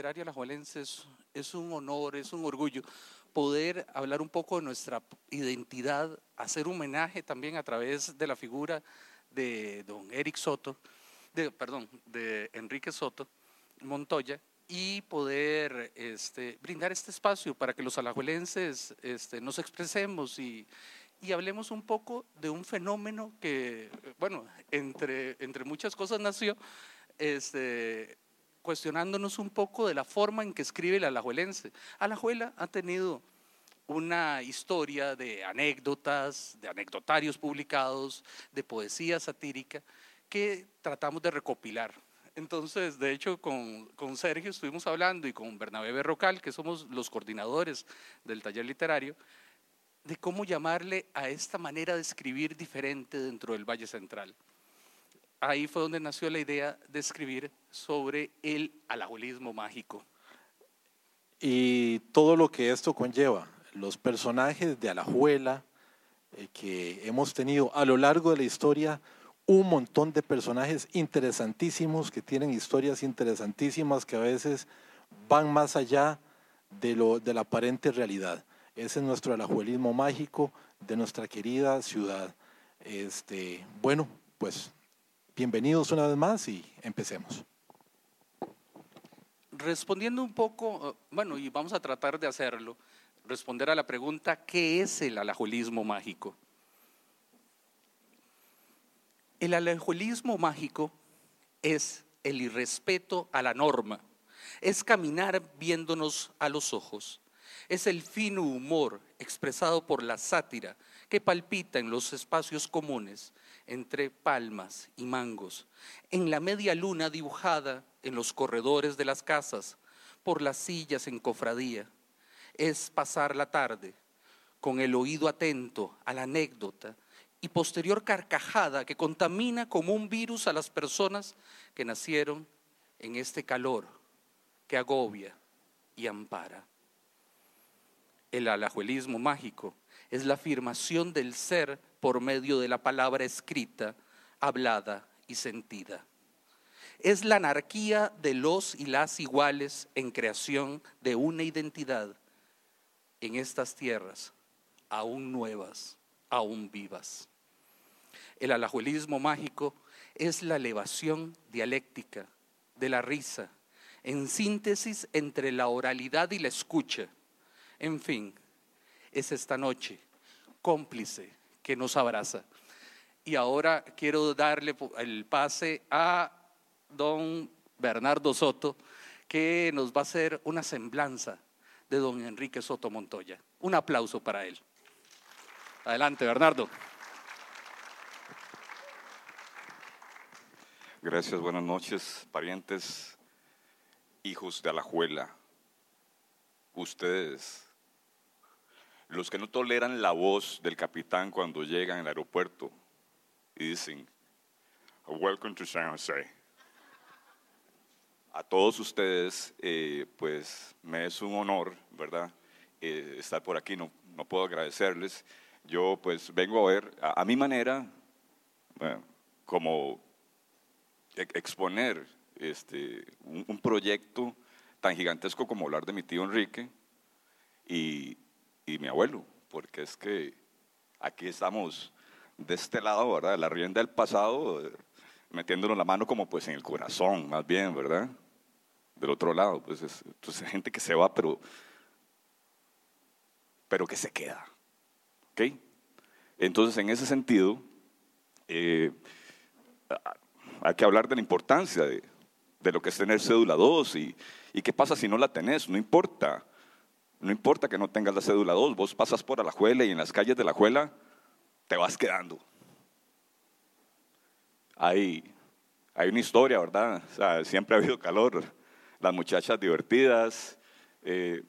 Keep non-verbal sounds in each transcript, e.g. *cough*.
literario alajuelense es, es un honor, es un orgullo poder hablar un poco de nuestra identidad, hacer un homenaje también a través de la figura de don Eric Soto, de, perdón, de Enrique Soto Montoya, y poder este, brindar este espacio para que los alajuelenses este, nos expresemos y, y, hablemos un poco de un fenómeno que, bueno, entre, entre muchas cosas nació, este, cuestionándonos un poco de la forma en que escribe el alajuelense. Alajuela ha tenido una historia de anécdotas, de anecdotarios publicados, de poesía satírica, que tratamos de recopilar. Entonces, de hecho, con, con, Sergio estuvimos hablando y con Bernabé Berrocal, que somos los coordinadores del taller literario, de cómo llamarle a esta manera de escribir diferente dentro del Valle Central. Ahí fue donde nació la idea de escribir sobre el alajuelismo mágico. Y todo lo que esto conlleva, los personajes de Alajuela eh, que hemos tenido a lo largo de la historia, un montón de personajes interesantísimos que tienen historias interesantísimas que a veces van más allá de, lo, de la aparente realidad. Ese es nuestro alajuelismo mágico de nuestra querida ciudad. Este, bueno, pues bienvenidos una vez más y empecemos. Respondiendo un poco, bueno, y vamos a tratar de hacerlo, responder a la pregunta, ¿qué es el alajuelismo mágico? El alejuelismo mágico es el irrespeto a la norma, es caminar viéndonos a los ojos, es el fino humor expresado por la sátira que palpita en los espacios comunes entre palmas y mangos, en la media luna dibujada en los corredores de las casas, por las sillas en cofradía, es pasar la tarde con el oído atento a la anécdota y posterior carcajada que contamina como un virus a las personas que nacieron en este calor que agobia y ampara. El alajuelismo mágico es la afirmación del ser por medio de la palabra escrita, hablada y sentida. Es la anarquía de los y las iguales en creación de una identidad en estas tierras aún nuevas, aún vivas. El alajuelismo mágico es la elevación dialéctica de la risa, en síntesis entre la oralidad y la escucha. En fin, es esta noche cómplice que nos abraza. Y ahora quiero darle el pase a don Bernardo Soto, que nos va a hacer una semblanza de don Enrique Soto Montoya. Un aplauso para él. Adelante, Bernardo. Gracias, buenas noches, parientes, hijos de Alajuela. Ustedes, los que no toleran la voz del capitán cuando llegan al aeropuerto y dicen, Welcome to San Jose. A todos ustedes, eh, pues me es un honor, ¿verdad? Eh, estar por aquí, no, no puedo agradecerles. Yo pues vengo a ver, a, mi manera, como exponer este, un, proyecto tan gigantesco como hablar de mi tío Enrique y, y, mi abuelo, porque es que aquí estamos de este lado, ¿verdad? La rienda del pasado, metiéndonos la mano como pues en el corazón, más bien, ¿verdad? Del otro lado, pues es entonces, gente que se va, pero, pero que se queda, ¿ok? Entonces, en ese sentido, eh, hay que hablar de la importancia de, lo que es tener cédula 2 y, qué pasa si no la tenés, no importa. No importa que no tengas la cédula 2, vos pasas por Alajuela y en las calles de la Juela te vas quedando. Hay, hay una historia, ¿verdad? siempre ha habido calor, las muchachas divertidas. Eh,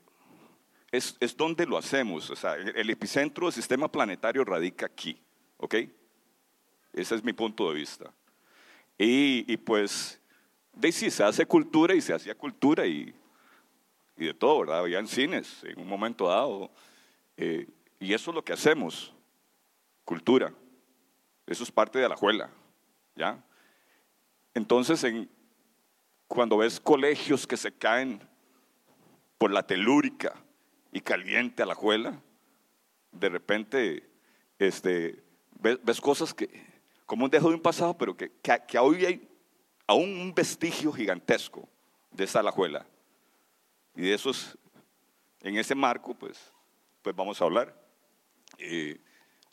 es, es, donde lo hacemos. O sea, el epicentro del sistema planetario radica aquí, ¿ok? Ese es mi punto de vista. Y, pues, de sí, se hace cultura y se hacía cultura y, y de todo, ¿verdad? Había en cines en un momento dado. Eh, y eso es lo que hacemos, cultura. Eso es parte de la juela, ¿ya? Entonces, en, cuando ves colegios que se caen por la telúrica y caliente a la juela, de repente este, ves, cosas que, como un dejo de un pasado, pero que, que, hoy hay aún un vestigio gigantesco de esa alajuela. Y de esos, en ese marco, pues, pues vamos a hablar. Y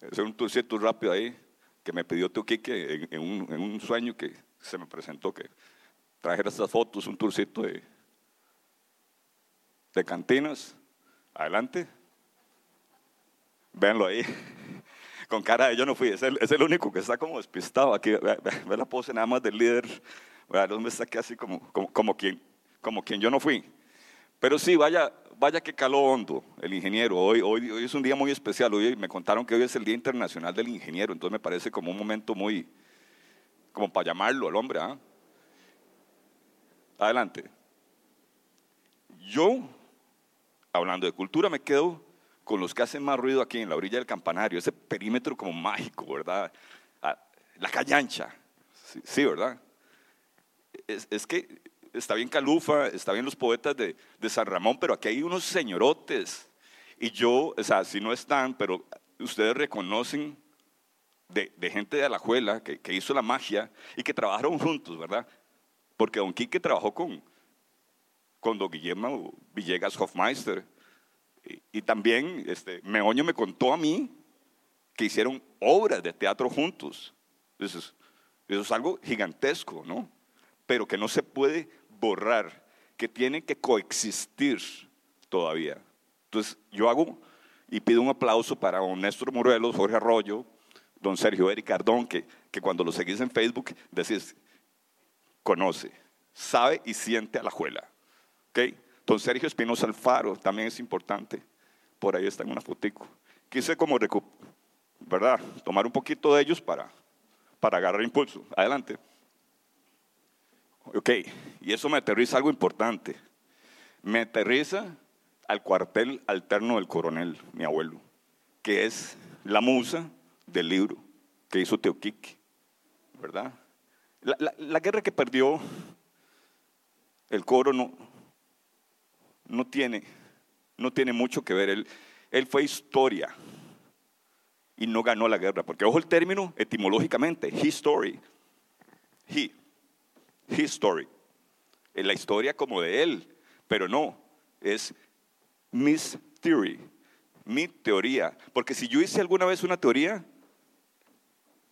hacer un tourcito rápido ahí, que me pidió Teoquique en, en, un, en un sueño que se me presentó, que trajera estas fotos, un tourcito de, de cantinas. Adelante. Véanlo ahí. *laughs* Con cara de yo no fui. Es el, es el único que está como despistado aquí. Ve, la pose nada más del líder. me está aquí así como, como, como, quien, como quien yo no fui. Pero sí, vaya, vaya que caló hondo el ingeniero. Hoy, hoy, hoy es un día muy especial. Hoy me contaron que hoy es el Día Internacional del Ingeniero. Entonces me parece como un momento muy, como para llamarlo al hombre. ¿ah? Adelante. Yo, hablando de cultura, me quedo con los que hacen más ruido aquí en la orilla del campanario, ese perímetro como mágico, ¿verdad? Ah, la callancha, sí, ¿verdad? Es, que está bien Calufa, está bien los poetas de, San Ramón, pero aquí hay unos señorotes. Y yo, o sea, si no están, pero ustedes reconocen de, gente de Alajuela que, que hizo la magia y que trabajaron juntos, ¿verdad? Porque Don Quique trabajó con, con Don Guillermo Villegas Hofmeister. Y, también este, Meoño me contó a mí que hicieron obras de teatro juntos. Eso es, eso es algo gigantesco, ¿no? Pero que no se puede borrar, que tienen que coexistir todavía. Entonces, yo hago y pido un aplauso para don Néstor Morelos, Jorge Arroyo, don Sergio Eric Cardón, que, que cuando lo seguís en Facebook decís, conoce, sabe y siente a la juela. ¿Okay? Don Sergio Espinosa Alfaro también es importante. Por ahí está en una fotico. Quise como, ¿verdad? Tomar un poquito de ellos para, para agarrar impulso. Adelante. Ok, y eso me aterriza algo importante. Me aterriza al cuartel alterno del coronel, mi abuelo, que es la musa del libro que hizo Teoquique, ¿verdad? La, guerra que perdió el coro no, no, tiene, no tiene mucho que ver. Él, él fue historia y no ganó la guerra. Porque ojo el término etimológicamente, history. He, history. La historia como de él, pero no, es mis theory, mi teoría. Porque si yo hice alguna vez una teoría,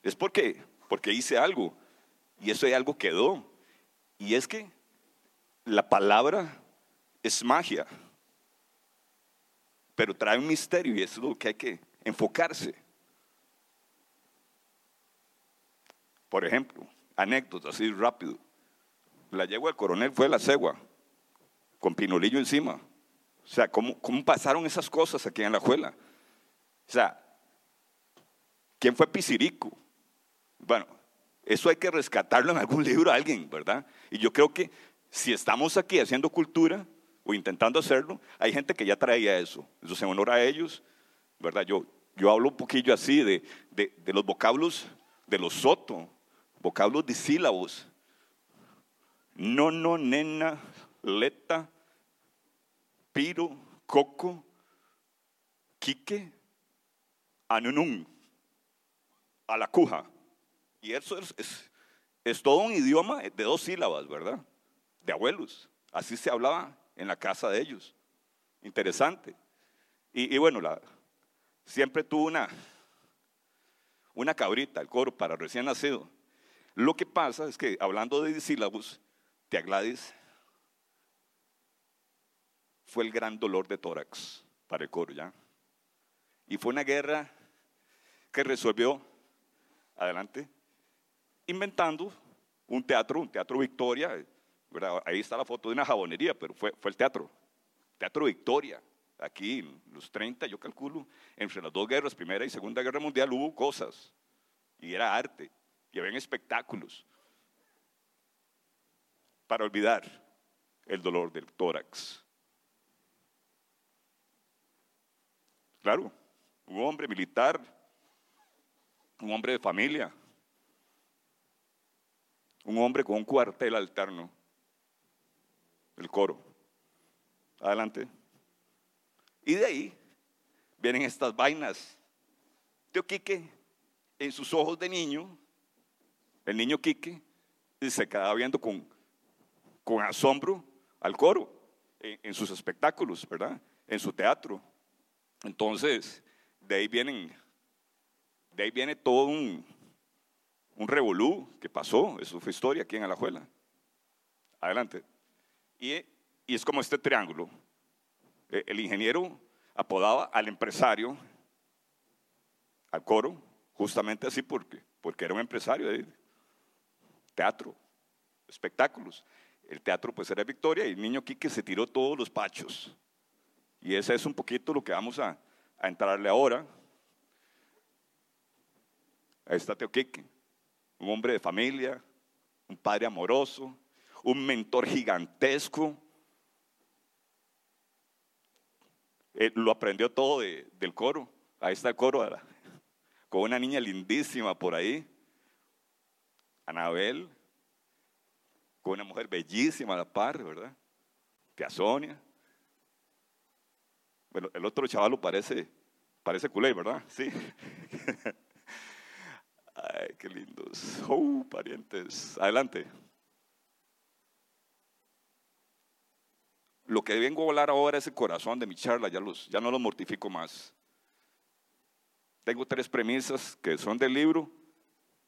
es porque, porque hice algo. Y eso de algo quedó. Y es que la palabra es magia, pero trae un misterio y eso es lo que hay que enfocarse. Por ejemplo, anécdota así rápido. La yegua del coronel fue la cegua, con pinolillo encima. O sea, ¿cómo, ¿cómo pasaron esas cosas aquí en la juela? O sea, ¿quién fue Pisirico? Bueno, eso hay que rescatarlo en algún libro a alguien, ¿verdad? Y yo creo que si estamos aquí haciendo cultura o intentando hacerlo, hay gente que ya traía eso. Eso se honor a ellos, ¿verdad? Yo, yo hablo un poquillo así de, de, de los vocablos de los soto, vocablos disílabos. No, no, nena, leta, piro, coco, quique, anunum, alacuja. Y eso es, todo un idioma de dos sílabas, ¿verdad? De abuelos. Así se hablaba en la casa de ellos. Interesante. Y, bueno, la, siempre tuvo una, una cabrita, el coro, para recién nacido. Lo que pasa es que, hablando de sílabos, Tia Gladys fue el gran dolor de tórax para el coro, ¿ya? Y fue una guerra que resolvió, adelante, inventando un teatro, un teatro Victoria. Ahí está la foto de una jabonería, pero fue, fue el teatro. Teatro Victoria. Aquí, en los 30, yo calculo, entre las dos guerras, Primera y Segunda Guerra Mundial, hubo cosas. Y era arte. Y había espectáculos. Para olvidar el dolor del tórax. Claro, un hombre militar, un hombre de familia, un hombre con un cuartel alterno el coro. Adelante. Y de ahí vienen estas vainas. Tío Quique, en sus ojos de niño, el niño Quique se quedaba viendo con, con asombro al coro en, sus espectáculos, ¿verdad? En su teatro. Entonces, de ahí vienen, de ahí viene todo un, un revolú que pasó, eso fue historia aquí en Alajuela. Adelante. Y, y es como este triángulo. Eh, El ingeniero apodaba al empresario, al coro, justamente así porque, porque era un empresario de teatro, espectáculos. El teatro pues era Victoria y el niño Quique se tiró todos los pachos. Y ese es un poquito lo que vamos a, entrarle ahora. Ahí está Teo Quique, un hombre de familia, un padre amoroso, un mentor gigantesco. Lo aprendió todo de- del coro. Ahí está el coro, con una niña lindísima por ahí, Anabel, con una mujer bellísima a la par, ¿verdad? Tía Sonia. Bueno, el otro chaval parece, parece culé, ¿verdad? Sí. *laughs* Ay, qué lindos. Oh, parientes. Adelante. Lo que vengo a hablar ahora es el corazón de mi charla, ya, los, ya no los mortifico más. Tengo tres premisas que son del libro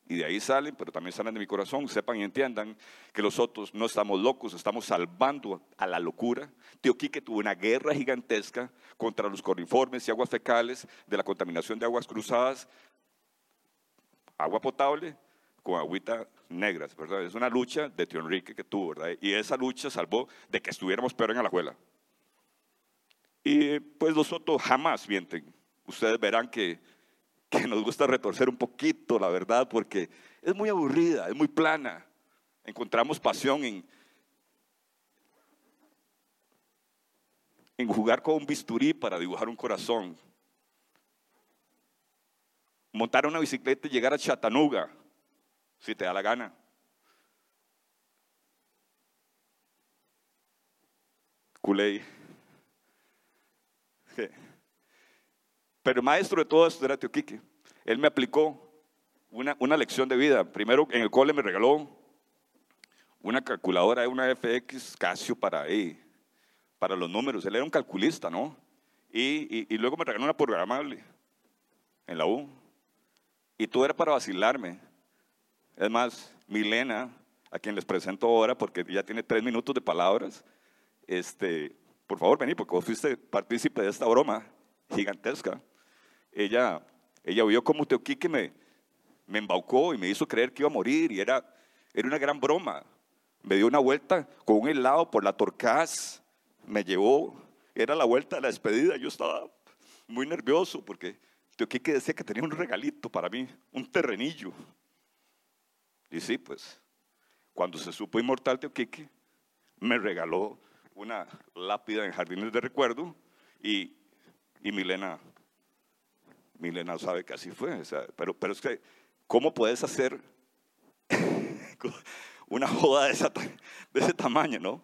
y de ahí salen, pero también salen de mi corazón. Sepan y entiendan que nosotros no estamos locos, estamos salvando a la locura. Tío Quique tuvo una guerra gigantesca contra los coliformes y aguas fecales de la contaminación de aguas cruzadas, agua potable con agüita negras, ¿verdad? Es una lucha de Tío Enrique que tuvo, ¿verdad? Y esa lucha salvó de que estuviéramos peor en Alajuela. Y pues los otros jamás mienten. Ustedes verán que, que nos gusta retorcer un poquito, la verdad, porque es muy aburrida, es muy plana. Encontramos pasión en, en jugar con un bisturí para dibujar un corazón. Montar una bicicleta y llegar a Chattanooga, si te da la gana. Culey. Pero el maestro de todo esto era Tío Quique. Él me aplicó una, una lección de vida. Primero en el cole me regaló una calculadora una FX Casio para, ahí, para los números. Él era un calculista, ¿no? Y, y- y luego me regaló una programable en la U. Y todo era para vacilarme. Es más, Milena, a quien les presento ahora, porque ya tiene tres minutos de palabras, este, por favor, vení, porque vos fuiste partícipe de esta broma gigantesca. Ella, ella vio como Teo Quique me, me embaucó y me hizo creer que iba a morir y era, era una gran broma. Me dio una vuelta con un helado por la Torcaz, me llevó, era la vuelta de la despedida, yo estaba muy nervioso porque Teo Quique decía que tenía un regalito para mí, un terrenillo. Y sí, pues, cuando se supo inmortal Teo Quique, me regaló una lápida en Jardines de Recuerdo y, y Milena, Milena sabe que así fue. o sea, pero, pero es que, ¿cómo puedes hacer *laughs* una joda de, esa de ese tamaño, no?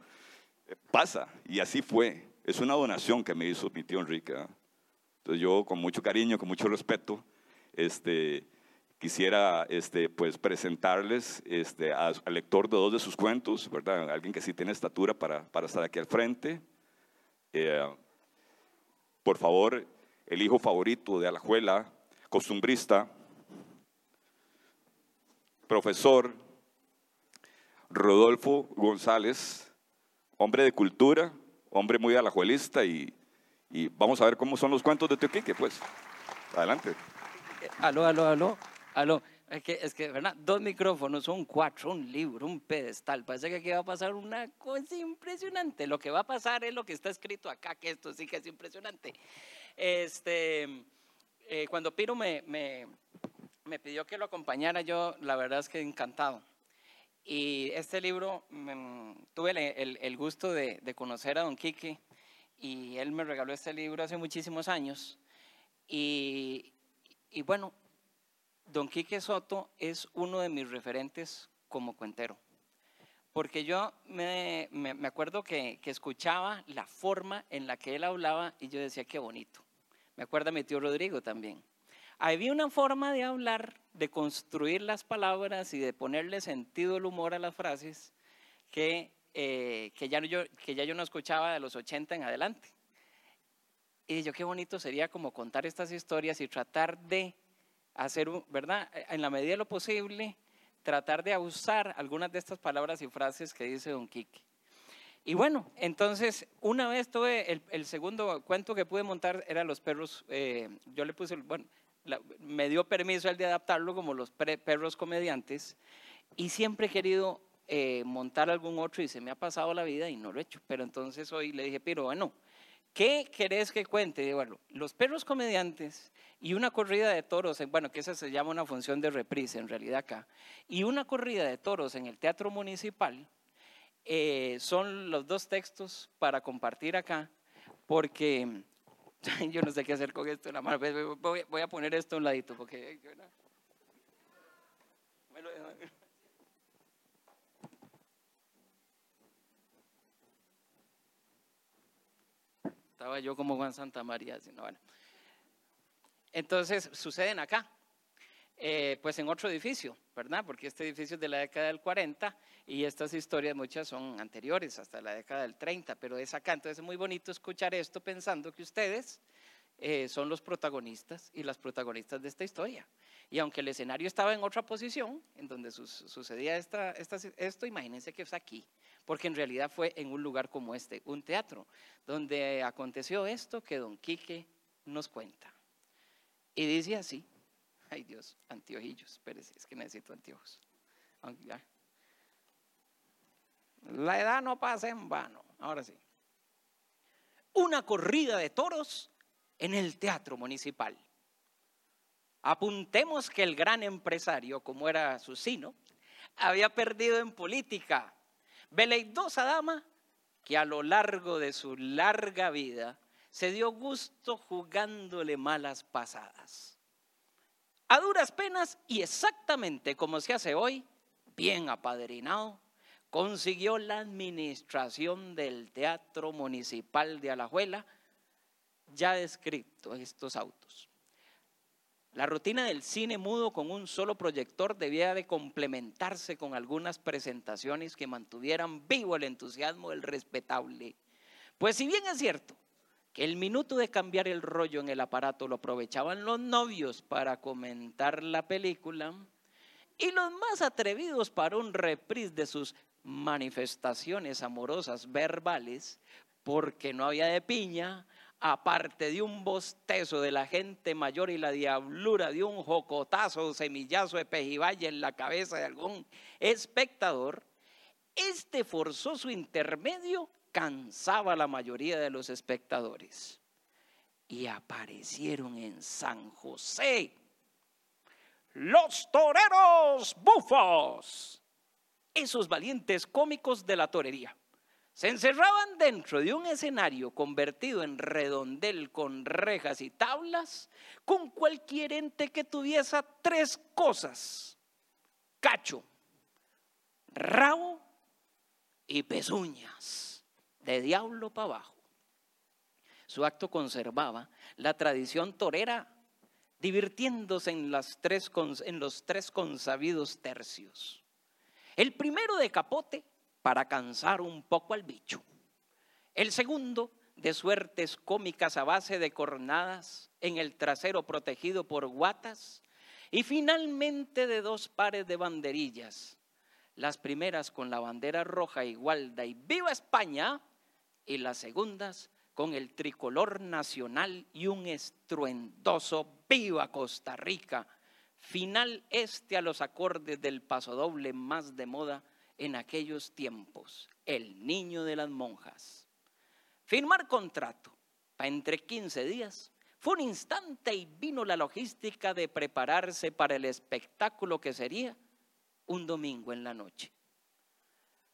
Eh, Pasa, y así fue. Es una donación que me hizo mi tío Enrique. ¿ah? Entonces yo, con mucho cariño, con mucho respeto, este, quisiera este, pues, presentarles este, a- al lector de dos de sus cuentos, ¿verdad? Alguien que sí tiene estatura para, para estar aquí al frente. Eh, por favor, el hijo favorito de Alajuela, costumbrista, profesor Rodolfo González, hombre de cultura, hombre muy alajuelista y, y vamos a ver cómo son los cuentos de Teoquique, pues. Adelante. Aló, aló, aló, aló. Es que, es que, ¿verdad? Dos micrófonos, un cuatro, un libro, un pedestal. Parece que aquí va a pasar una cosa impresionante. Lo que va a pasar es lo que está escrito acá, que esto sí que es impresionante. Este, eh, cuando Piro me, me, me pidió que lo acompañara, yo la verdad es que encantado. Y este libro, mm, tuve el, el- el gusto de, de conocer a Don Quique y él me regaló este libro hace muchísimos años. Y, y bueno, Don Quique Soto es uno de mis referentes como cuentero, porque yo me, me- me acuerdo que, que escuchaba la forma en la que él hablaba y yo decía, qué bonito. Me acuerda mi tío Rodrigo también. Había una forma de hablar, de construir las palabras y de ponerle sentido el humor a las frases que, eh, que, ya, yo, que ya yo no escuchaba de los 80 en adelante. Y yo, qué bonito sería como contar estas historias y tratar de hacer, ¿verdad? En la medida de lo posible, tratar de usar algunas de estas palabras y frases que dice Don Quique. Y bueno, entonces, una vez tuve, el, segundo cuento que pude montar era Los perros, eh, yo le puse, bueno, la- me dio permiso el de adaptarlo como Los perros comediantes, y siempre he querido eh, montar algún otro y se me ha pasado la vida y no lo he hecho. Pero entonces hoy le dije, pero bueno, ¿qué querés que cuente? Bueno, los perros comediantes y una corrida de toros, en- bueno, que esa se llama una función de reprise en realidad acá, y una corrida de toros en el Teatro Municipal, eh, son los dos textos para compartir acá, porque *laughs* yo no sé qué hacer con esto, la mano. Voy, a poner esto a un ladito, porque... Estaba yo como Juan Santa María. así, no, bueno. Entonces, suceden acá, eh, pues en otro edificio, ¿verdad? Porque este edificio es de la década del 40 y estas historias muchas son anteriores, hasta la década del 30, pero es acá. Entonces es muy bonito escuchar esto pensando que ustedes eh, son los protagonistas y las protagonistas de esta historia. Y aunque el escenario estaba en otra posición, en donde sucedía esta, esto, imagínense que es aquí, porque en realidad fue en un lugar como este, un teatro, donde aconteció esto que don Quique nos cuenta. Y dice así, ay Dios, anteojillos, espérese, es que necesito anteojos. La edad no pasa en vano, ahora sí. Una corrida de toros en el teatro municipal. Apuntemos que el gran empresario, como era Susino, había perdido en política. Veleidosa dama que a lo largo de su larga vida se dio gusto jugándole malas pasadas. A duras penas y exactamente como se hace hoy, bien apadrinado, consiguió la administración del Teatro Municipal de Alajuela, ya descrito en estos autos. La rutina del cine mudo con un solo proyector debía de complementarse con algunas presentaciones que mantuvieran vivo el entusiasmo del respetable. Pues si bien es cierto que el minuto de cambiar el rollo en el aparato lo aprovechaban los novios para comentar la película y los más atrevidos para un reprise de sus manifestaciones amorosas verbales, porque no había de piña, aparte de un bostezo de la gente mayor y la diablura de un jocotazo o semillazo de pejibaye en la cabeza de algún espectador, este forzoso intermedio cansaba a la mayoría de los espectadores. Y aparecieron en San José los toreros bufos, esos valientes cómicos de la torería. Se encerraban dentro de un escenario convertido en redondel con rejas y tablas, con cualquier ente que tuviese tres cosas: cacho, rabo y pezuñas, de diablo para abajo. Su acto conservaba la tradición torera, divirtiéndose en, en los tres consabidos tercios. El primero de capote para cansar un poco al bicho. El segundo de suertes cómicas a base de cornadas en el trasero protegido por guatas. Y finalmente de dos pares de banderillas. Las primeras con la bandera roja igualda y viva España. Y las segundas con el tricolor nacional y un estruendoso viva Costa Rica. Final este a los acordes del pasodoble más de moda en aquellos tiempos, el niño de las monjas. Firmar contrato para entre 15 días fue un instante y vino la logística de prepararse para el espectáculo que sería un domingo en la noche.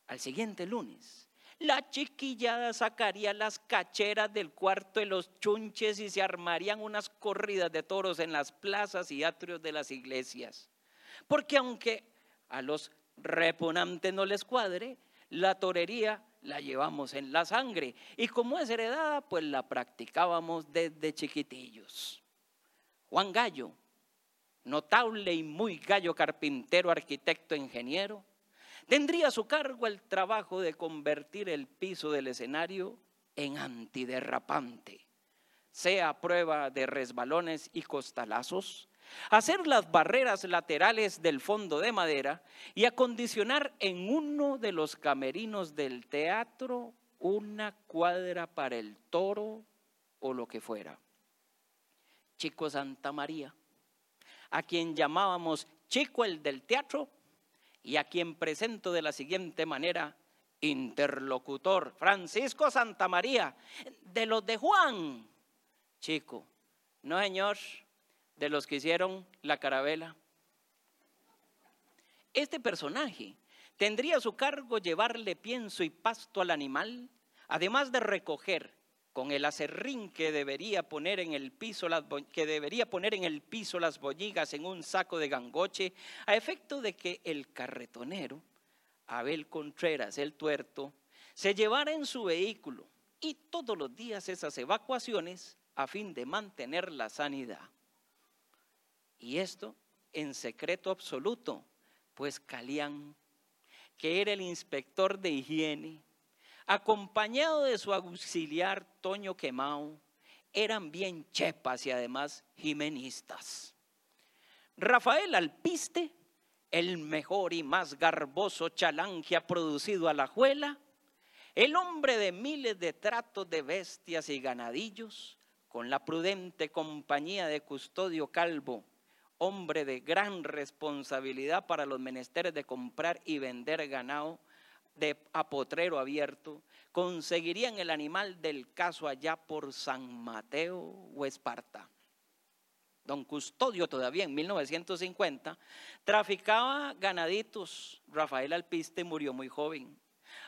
Al siguiente lunes, la chiquillada sacaría las cacheras del cuarto de los chunches y se armarían unas corridas de toros en las plazas y atrios de las iglesias. Porque aunque a los repugnantes no les cuadre, La torería la llevamos en la sangre y como es heredada, pues la practicábamos desde chiquitillos. Juan Gallo, notable y muy gallo carpintero, arquitecto, ingeniero, tendría a su cargo el trabajo de convertir el piso del escenario en antiderrapante, sea a prueba de resbalones y costalazos, hacer las barreras laterales del fondo de madera y acondicionar en uno de los camerinos del teatro una cuadra para el toro o lo que fuera. Chico Santa María, a quien llamábamos Chico el del teatro y a quien presento de la siguiente manera, interlocutor, Francisco Santa María, de los de Juan, Chico, no señor, de los que hicieron la carabela. Este personaje tendría a su cargo llevarle pienso y pasto al animal, además de recoger con el acerrín que debería poner en el piso las que debería poner en el piso las bolligas en un saco de gangoche, a efecto de que el carretonero Abel Contreras el tuerto se llevara en su vehículo y todos los días esas evacuaciones a fin de mantener la sanidad. Y esto en secreto absoluto, pues Calián, que era el inspector de higiene, acompañado de su auxiliar Toño Quemao, eran bien chepas y además jimenistas. Rafael Alpiste, el mejor y más garboso chalán que ha producido a la juela, el hombre de miles de tratos de bestias y ganadillos, con la prudente compañía de Custodio Calvo, hombre de gran responsabilidad para los menesteres de comprar y vender ganado de apotrero abierto, conseguirían el animal del caso allá por San Mateo o Esparta. Don Custodio todavía en 1950 traficaba ganaditos. Rafael Alpiste murió muy joven.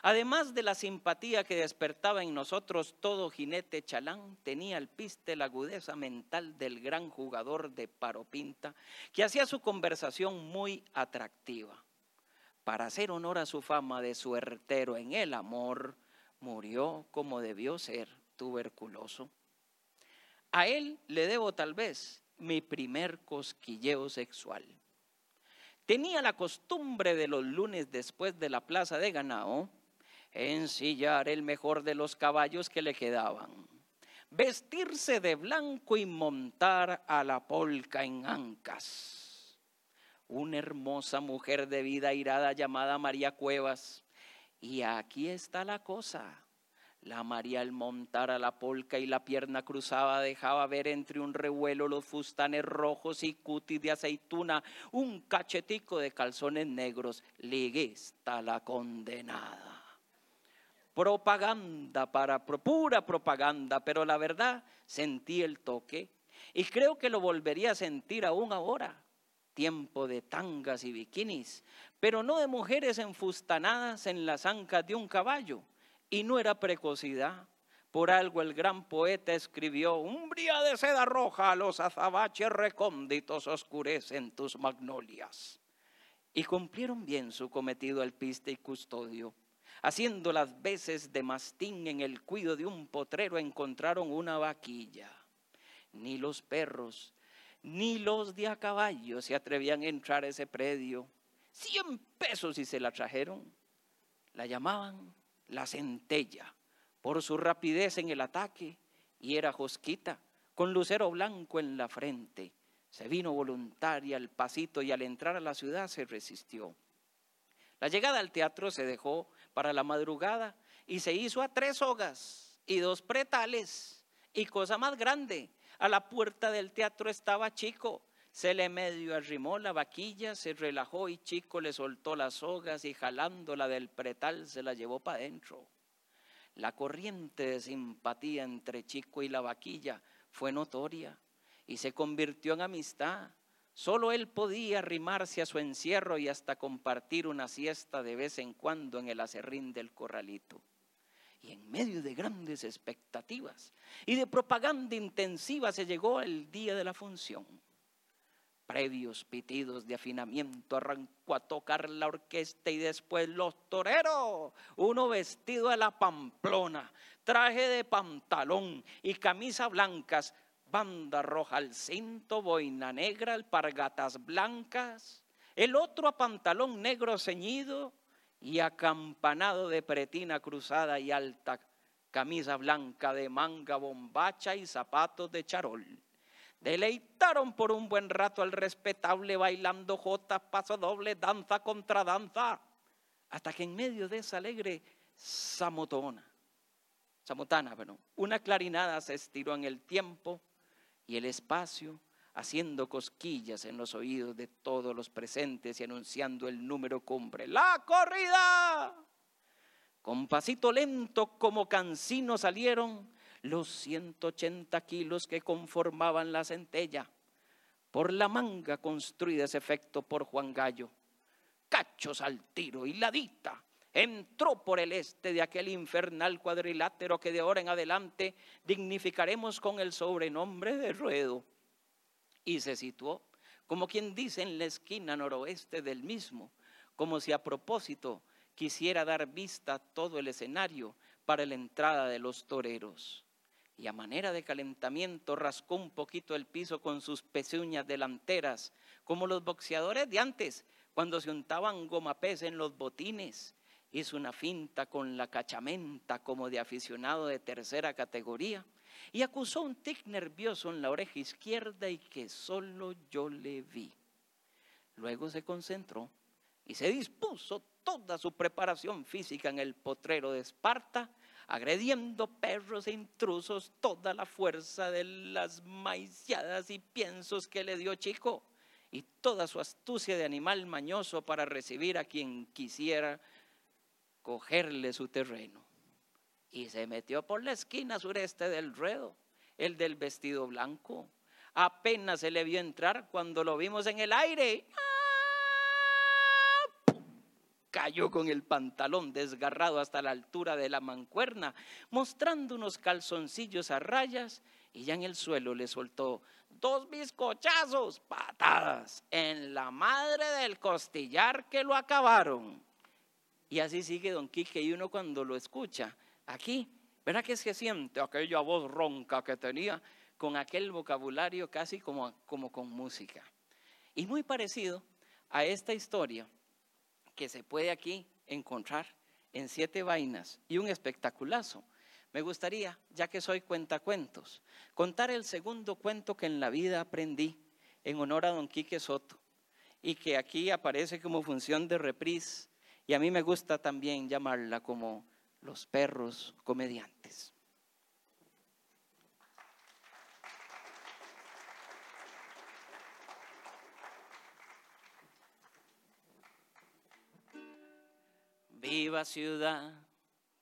Además de la simpatía que despertaba en nosotros todo jinete chalán, tenía al piste la agudeza mental del gran jugador de paropinta, que hacía su conversación muy atractiva. Para hacer honor a su fama de suertero en el amor, murió como debió ser, tuberculoso. A él le debo tal vez mi primer cosquilleo sexual. Tenía la costumbre de los lunes después de la plaza de ganado ensillar el mejor de los caballos que le quedaban, vestirse de blanco y montar a la polca en ancas. Una hermosa mujer de vida irada llamada María Cuevas. Y aquí está la cosa. La María al montar a la polca y la pierna cruzada dejaba ver entre un revuelo los fustanes rojos y cutis de aceituna, un cachetico de calzones negros. Liguista la condenada propaganda para pura propaganda, pero la verdad sentí el toque y creo que lo volvería a sentir aún ahora. Tiempo de tangas y bikinis, pero no de mujeres enfustanadas en las ancas de un caballo. Y no era precocidad. Por algo el gran poeta escribió, umbría de seda roja, los azabaches recónditos oscurecen tus magnolias. Y cumplieron bien su cometido el piste y custodio haciendo las veces de mastín en el cuido de un potrero, encontraron una vaquilla. Ni los perros, ni los de a caballo se atrevían a entrar a ese predio. Cien pesos y se la trajeron. La llamaban la centella por su rapidez en el ataque y era josquita con lucero blanco en la frente. Se vino voluntaria al pasito y al entrar a la ciudad se resistió. La llegada al teatro se dejó para la madrugada y se hizo a tres hogas y dos pretales y cosa más grande. A la puerta del teatro estaba Chico. Se le medio arrimó la vaquilla, se relajó y Chico le soltó las sogas y jalándola del pretal se la llevó para adentro. La corriente de simpatía entre Chico y la vaquilla fue notoria y se convirtió en amistad. Solo él podía arrimarse a su encierro y hasta compartir una siesta de vez en cuando en el acerrín del corralito. Y en medio de grandes expectativas y de propaganda intensiva se llegó el día de la función. Previos pitidos de afinamiento arrancó a tocar la orquesta y después los toreros, uno vestido a la pamplona, traje de pantalón y camisa blancas, banda roja al cinto, boina negra, alpargatas blancas, el otro a pantalón negro ceñido y acampanado de pretina cruzada y alta camisa blanca de manga bombacha y zapatos de charol. Deleitaron por un buen rato al respetable bailando jotas, paso doble, danza contra danza, hasta que en medio de esa alegre samotona, samotana, bueno, una clarinada se estiró en el tiempo y el espacio, haciendo cosquillas en los oídos de todos los presentes y anunciando el número cumbre. ¡La corrida! Con pasito lento como cancino salieron los 180 kilos que conformaban la centella, por la manga construida ese efecto por Juan Gallo. Cachos al tiro y ladita entró por el este de aquel infernal cuadrilátero que de ahora en adelante dignificaremos con el sobrenombre de ruedo. Y se situó, como quien dice, en la esquina noroeste del mismo, como si a propósito quisiera dar vista a todo el escenario para la entrada de los toreros y a manera de calentamiento rascó un poquito el piso con sus pezuñas delanteras, como los boxeadores de antes, cuando se untaban gomapés en los botines. Hizo una finta con la cachamenta como de aficionado de tercera categoría y acusó un tic nervioso en la oreja izquierda y que solo yo le vi. Luego se concentró y se dispuso toda su preparación física en el potrero de Esparta agrediendo perros e intrusos toda la fuerza de las maiciadas y piensos que le dio chico y toda su astucia de animal mañoso para recibir a quien quisiera cogerle su terreno. Y se metió por la esquina sureste del ruedo, el del vestido blanco. Apenas se le vio entrar cuando lo vimos en el aire cayó con el pantalón desgarrado hasta la altura de la mancuerna, mostrando unos calzoncillos a rayas y ya en el suelo le soltó dos bizcochazos, patadas, en la madre del costillar que lo acabaron. Y así sigue Don Quique y uno cuando lo escucha, aquí, ¿verdad que se siente aquella voz ronca que tenía con aquel vocabulario casi como, como con música? Y muy parecido a esta historia que se puede aquí encontrar en siete vainas y un espectaculazo. Me gustaría, ya que soy cuentacuentos, contar el segundo cuento que en la vida aprendí en honor a don Quique Soto y que aquí aparece como función de reprise y a mí me gusta también llamarla como los perros comediantes. Viva ciudad,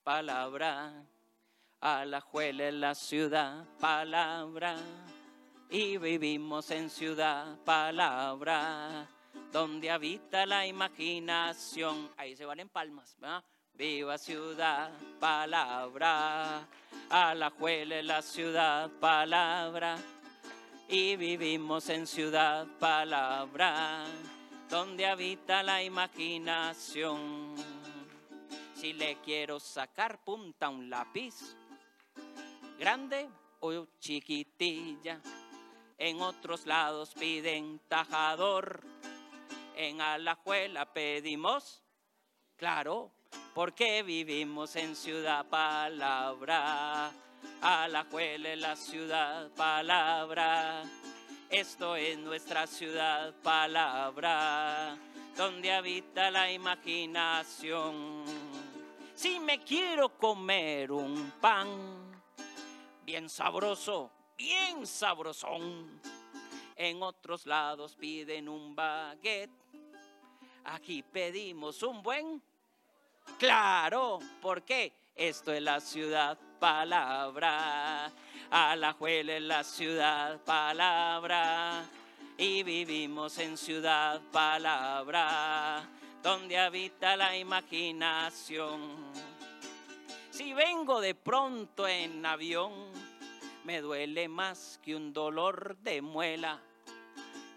palabra, a la juela en la ciudad, palabra, y vivimos en ciudad, palabra, donde habita la imaginación. Ahí se van en palmas. Viva ciudad, palabra, a la juela en la ciudad, palabra, y vivimos en ciudad, palabra, donde habita la imaginación si le quiero sacar punta a un lápiz, grande o chiquitilla. En otros lados piden tajador, en Alajuela pedimos, claro, porque vivimos en ciudad palabra. Alajuela es la ciudad palabra. Esto es nuestra ciudad palabra, donde habita la imaginación si me quiero comer un pan bien sabroso, bien sabrosón. En otros lados piden un baguette. Aquí pedimos un buen. Claro, porque esto es la ciudad palabra. Alajuela es la ciudad palabra. Y vivimos en ciudad palabra donde habita la imaginación. Si vengo de pronto en avión, me duele más que un dolor de muela,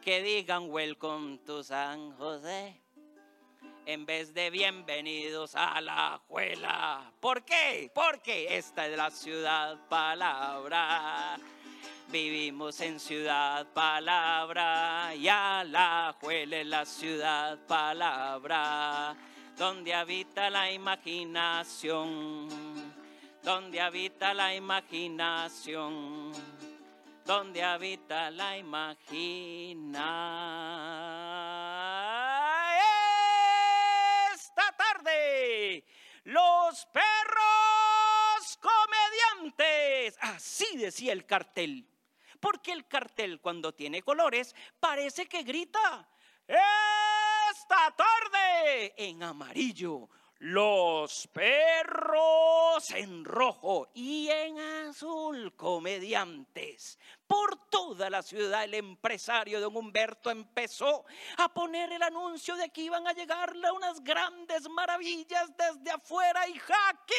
que digan welcome to San José en vez de bienvenidos a la juela. ¿Por qué? Porque esta es la ciudad palabra. Vivimos en ciudad palabra y a la juela es la ciudad palabra, donde habita la imaginación, donde habita la imaginación, donde habita la imaginación. Los perros comediantes. Así decía el cartel. Porque el cartel cuando tiene colores parece que grita, esta tarde en amarillo los perros en rojo y en azul, comediantes. Por toda la ciudad el empresario don Humberto empezó a poner el anuncio de que iban a llegarle unas grandes maravillas desde afuera y aquí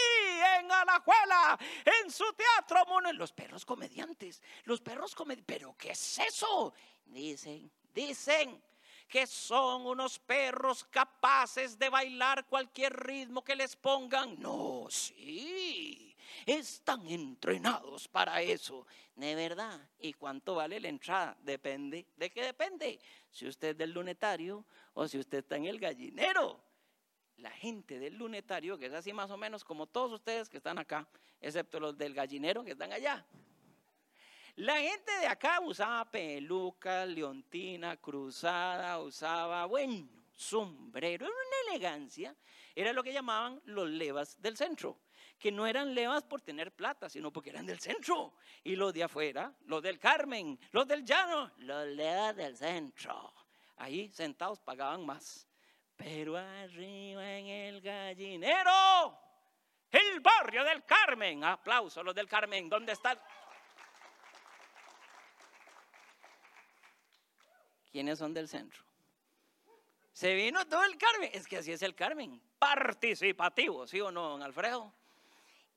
en Alajuela, en su teatro mono, los perros comediantes, los perros comediantes. ¿Pero qué es eso? Dicen, dicen que son unos perros capaces de bailar cualquier ritmo que les pongan. No, sí, están entrenados para eso. De verdad. ¿Y cuánto vale la entrada? Depende. ¿De qué depende? Si usted es del lunetario o si usted está en el gallinero. La gente del lunetario, que es así más o menos como todos ustedes que están acá, excepto los del gallinero que están allá. La gente de acá usaba peluca, leontina, cruzada, usaba, bueno, sombrero, era una elegancia. Era lo que llamaban los levas del centro, que no eran levas por tener plata, sino porque eran del centro. Y los de afuera, los del Carmen, los del llano, los levas del centro. Ahí sentados pagaban más. Pero arriba en el gallinero, el barrio del Carmen, aplauso los del Carmen, ¿dónde está? ¿Quiénes son del centro? Se vino todo el Carmen. Es que así es el Carmen. Participativo, ¿sí o no, don Alfredo?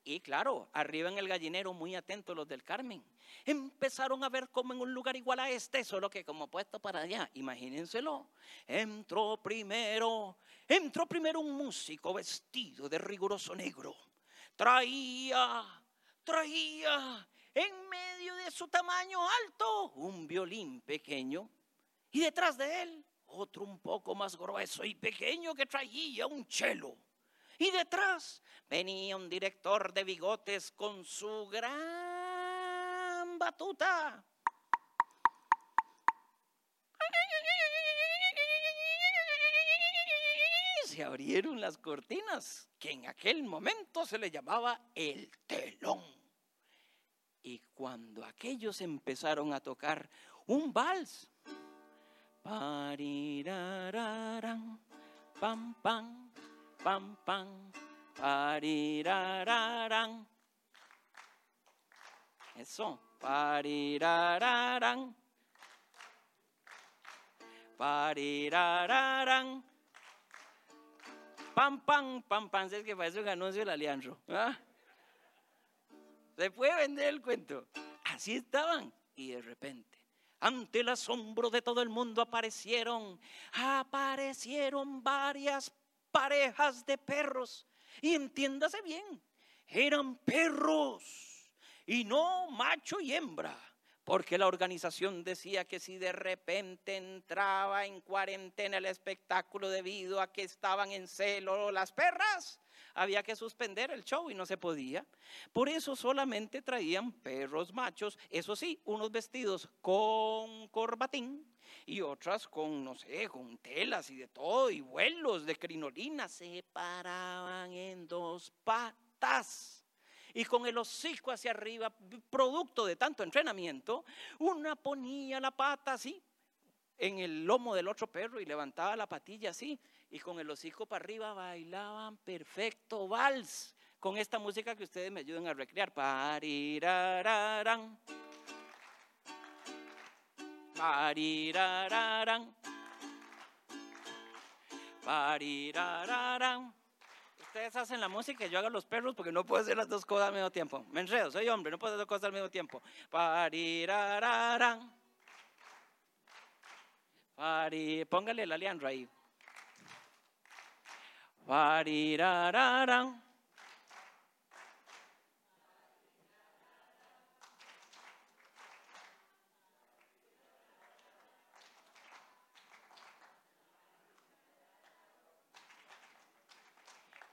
Y claro, arriba en el gallinero, muy atentos los del Carmen. Empezaron a ver como en un lugar igual a este, solo que como puesto para allá. Imagínenselo. Entró primero, entró primero un músico vestido de riguroso negro. Traía, traía en medio de su tamaño alto un violín pequeño y detrás de él, otro un poco más grueso y pequeño que traía un chelo. Y detrás venía un director de bigotes con su gran batuta. Se abrieron las cortinas, que en aquel momento se le llamaba el telón. Y cuando aquellos empezaron a tocar un vals, Parirararán, pam, pam, pam, pam, parirararán. Eso, parirararán. Parirararán. Pam, pam, pam, pam. Es que parece un anuncio del Alianzo. ¿ah? Se puede vender el cuento. Así estaban. Y de repente ante el asombro de todo el mundo aparecieron, aparecieron varias parejas de perros. Y entiéndase bien, eran perros y no macho y hembra. Porque la organización decía que si de repente entraba en cuarentena el espectáculo debido a que estaban en celo las perras, había que suspender el show y no se podía. Por eso solamente traían perros machos, eso sí, unos vestidos con corbatín y otras con, no sé, con telas y de todo, y vuelos de crinolina, se paraban en dos patas y con el hocico hacia arriba, producto de tanto entrenamiento, una ponía la pata así en el lomo del otro perro y levantaba la patilla así y con el hocico para arriba bailaban perfecto vals con esta música que ustedes me ayuden a recrear. Parirararán. Parirararán. Parirararán. Ustedes hacen la música y yo hago los perros porque no puedo hacer las dos cosas al mismo tiempo. Me enredo, soy hombre, no puedo hacer dos cosas al mismo tiempo. Parirararán. Pari, póngale la Leandro ahí. Parirararán.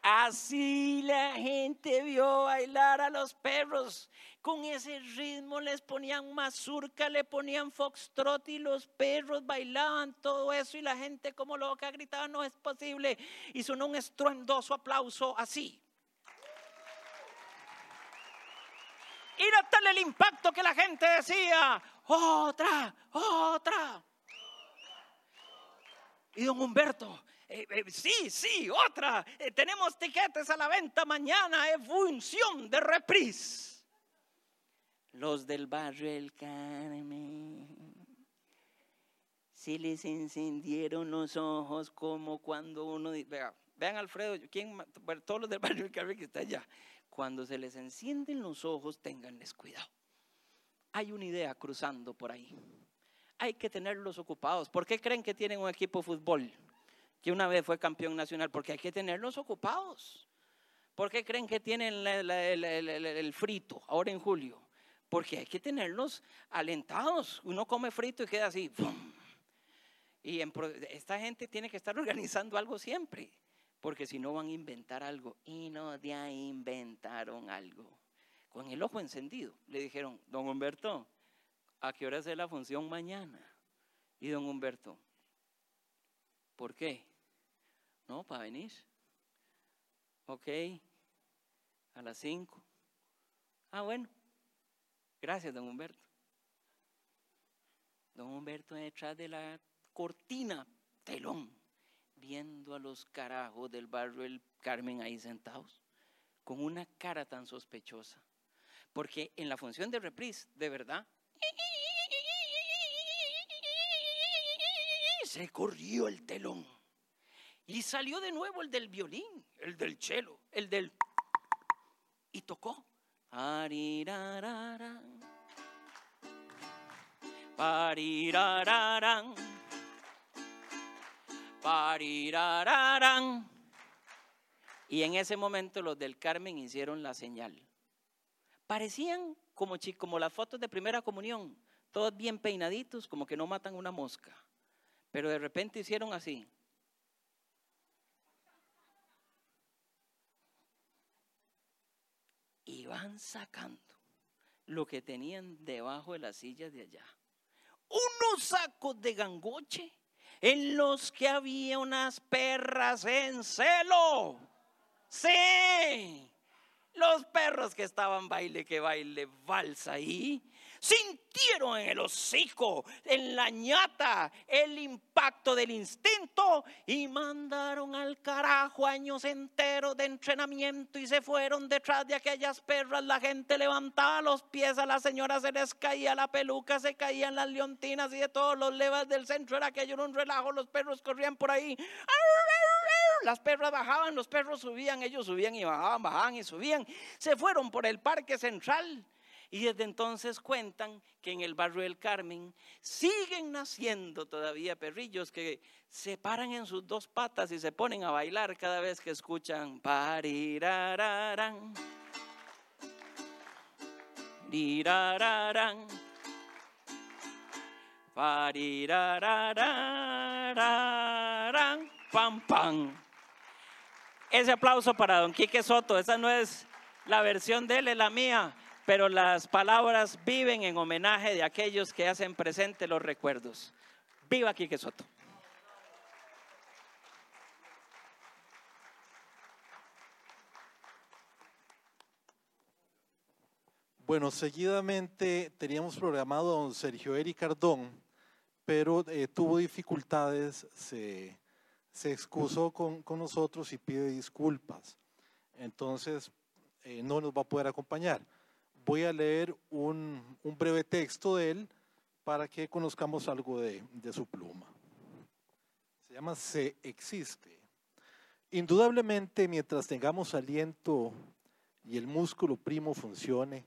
Así la gente vio bailar a los perros. Con ese ritmo les ponían mazurca, le ponían foxtrot y los perros bailaban todo eso y la gente como loca gritaba, no es posible. Y sonó un estruendoso aplauso así. Y era tal el impacto que la gente decía, otra, otra. Y don Humberto, eh, eh, sí, sí, otra. Eh, tenemos tiquetes a la venta mañana. Es función de reprise. Los del barrio El Carmen. Se les encendieron los ojos como cuando uno... Vean, vean Alfredo, ¿quién, bueno, todos los del barrio El Carmen que está allá. Cuando se les encienden los ojos, tenganles cuidado. Hay una idea cruzando por ahí. Hay que tenerlos ocupados. ¿Por qué creen que tienen un equipo de fútbol? Que una vez fue campeón nacional, porque hay que tenerlos ocupados. ¿Por qué creen que tienen el, frito ahora en julio? Porque hay que tenerlos alentados. Uno come frito y queda así. Y esta gente tiene que estar *laughs* organizando algo siempre, porque si no van a inventar algo. Y no, ya inventaron algo. Con el ojo encendido. Le dijeron, don Humberto, ¿a qué hora es la función mañana? Y don Humberto, ¿por qué? No, para venir. Ok, a las 5. Ah, bueno. Gracias, don Humberto. Don Humberto detrás de la cortina, telón, viendo a los carajos del barrio El Carmen ahí sentados, con una cara tan sospechosa. Porque en la función de reprise, de verdad, se corrió el telón. Y salió de nuevo el del violín, el del cello, el del... Y tocó. Parirararán. Parirararán. Parirararán. Y en ese momento los del Carmen hicieron la señal. Parecían como, como las fotos de primera comunión, todos bien peinaditos, como que no matan una mosca. Pero de repente hicieron así. y van sacando lo que tenían debajo de las sillas de allá. Unos sacos de gangoche en los que había unas perras en celo. Sí, los perros que estaban baile que baile valsa ahí sintieron en el hocico, en la ñata, el impacto del instinto y mandaron al carajo años enteros de entrenamiento y se fueron detrás de aquellas perras. La gente levantaba los pies, a la señora se les caía la peluca, se caían las leontinas y de todos los levas del centro era aquello un relajo, los perros corrían por ahí. Las perras bajaban, los perros subían, ellos subían y bajaban, bajaban y subían. Se fueron por el parque central y desde entonces cuentan que en el barrio del Carmen siguen naciendo todavía perrillos que se paran en sus dos patas y se ponen a bailar cada vez que escuchan parirararán. Rirararán. Parirararán. Pam, pam. Ese aplauso para don Quique Soto. Esa no es la versión de él, es la mía pero las palabras viven en homenaje de aquellos que hacen presente los recuerdos. Viva Quique Soto. Bueno, seguidamente teníamos programado a don Sergio Eric Cardón, pero eh, tuvo dificultades, se, excusó con, nosotros y pide disculpas. Entonces, eh, no nos va a poder acompañar voy a leer un, breve texto de él para que conozcamos algo de, de su pluma. Se llama Se existe. Indudablemente, mientras tengamos aliento y el músculo primo funcione,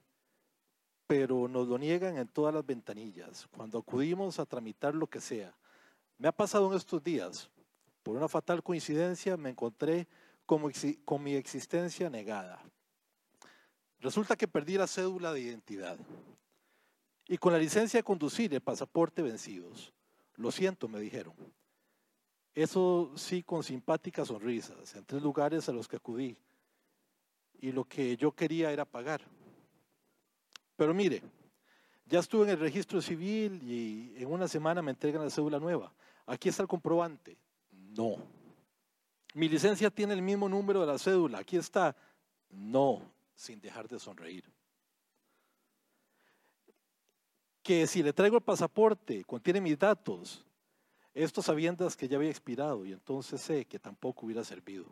pero nos lo niegan en todas las ventanillas. Cuando acudimos a tramitar lo que sea, Me ha pasado en estos días. Por una fatal coincidencia me encontré con, con mi existencia negada. Resulta que perdí la cédula de identidad y con la licencia de conducir el pasaporte vencidos. Lo siento, me dijeron. Eso sí, con simpáticas sonrisas, en tres lugares a los que acudí. Y lo que yo quería era pagar. Pero mire, ya estuve en el registro civil y en una semana me entregan la cédula nueva. Aquí está el comprobante. No. Mi licencia tiene el mismo número de la cédula. Aquí está. No, sin dejar de sonreír. Que si le traigo el pasaporte, contiene mis datos, estos sabiendas que ya había expirado y entonces sé que tampoco hubiera servido.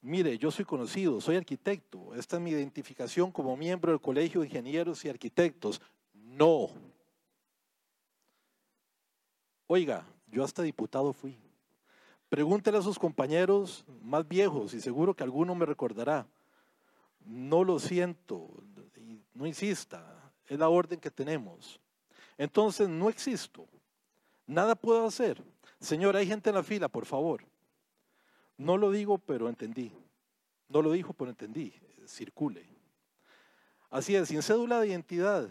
Mire, yo soy conocido, soy arquitecto, esta es mi identificación como miembro del Colegio de Ingenieros y Arquitectos. No. Oiga, yo hasta diputado fui. Pregúntele a sus compañeros más viejos y seguro que alguno me recordará. No lo siento, no insista, es la orden que tenemos. Entonces no existo, nada puedo hacer. Señor, hay gente en la fila, por favor. No lo digo, pero entendí. No lo dijo, pero entendí. Circule. Así es, sin cédula de identidad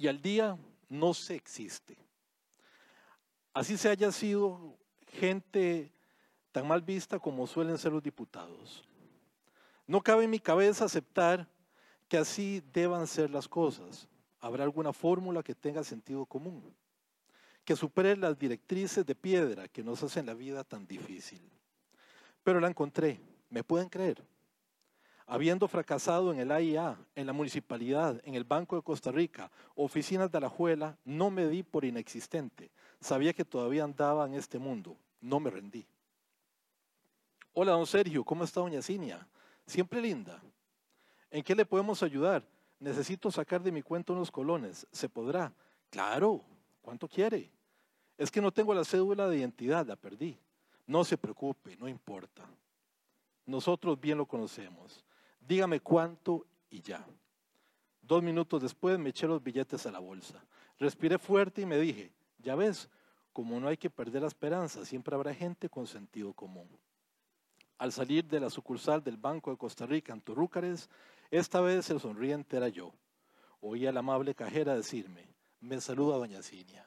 y al día no se existe. Así se haya sido gente tan mal vista como suelen ser los diputados. No cabe en mi cabeza aceptar que así deban ser las cosas. Habrá alguna fórmula que tenga sentido común, que supere las directrices de piedra que nos hacen la vida tan difícil. Pero la encontré, ¿me pueden creer? Habiendo fracasado en el AIA, en la municipalidad, en el Banco de Costa Rica, oficinas de Alajuela, no me di por inexistente. Sabía que todavía andaba en este mundo. No me rendí. Hola, don Sergio, ¿cómo está doña Cinia? Siempre linda. ¿En qué le podemos ayudar? Necesito sacar de mi cuenta unos colones. ¿Se podrá? Claro. ¿Cuánto quiere? Es que no tengo la cédula de identidad, la perdí. No se preocupe, no importa. Nosotros bien lo conocemos. Dígame cuánto y ya. Dos minutos después me eché los billetes a la bolsa. Respiré fuerte y me dije, ya ves, como no hay que perder la esperanza, siempre habrá gente con sentido común. Al salir de la sucursal del Banco de Costa Rica en Torrúcares, esta vez el sonriente era yo. Oí a la amable cajera decirme, me saluda doña Cinia.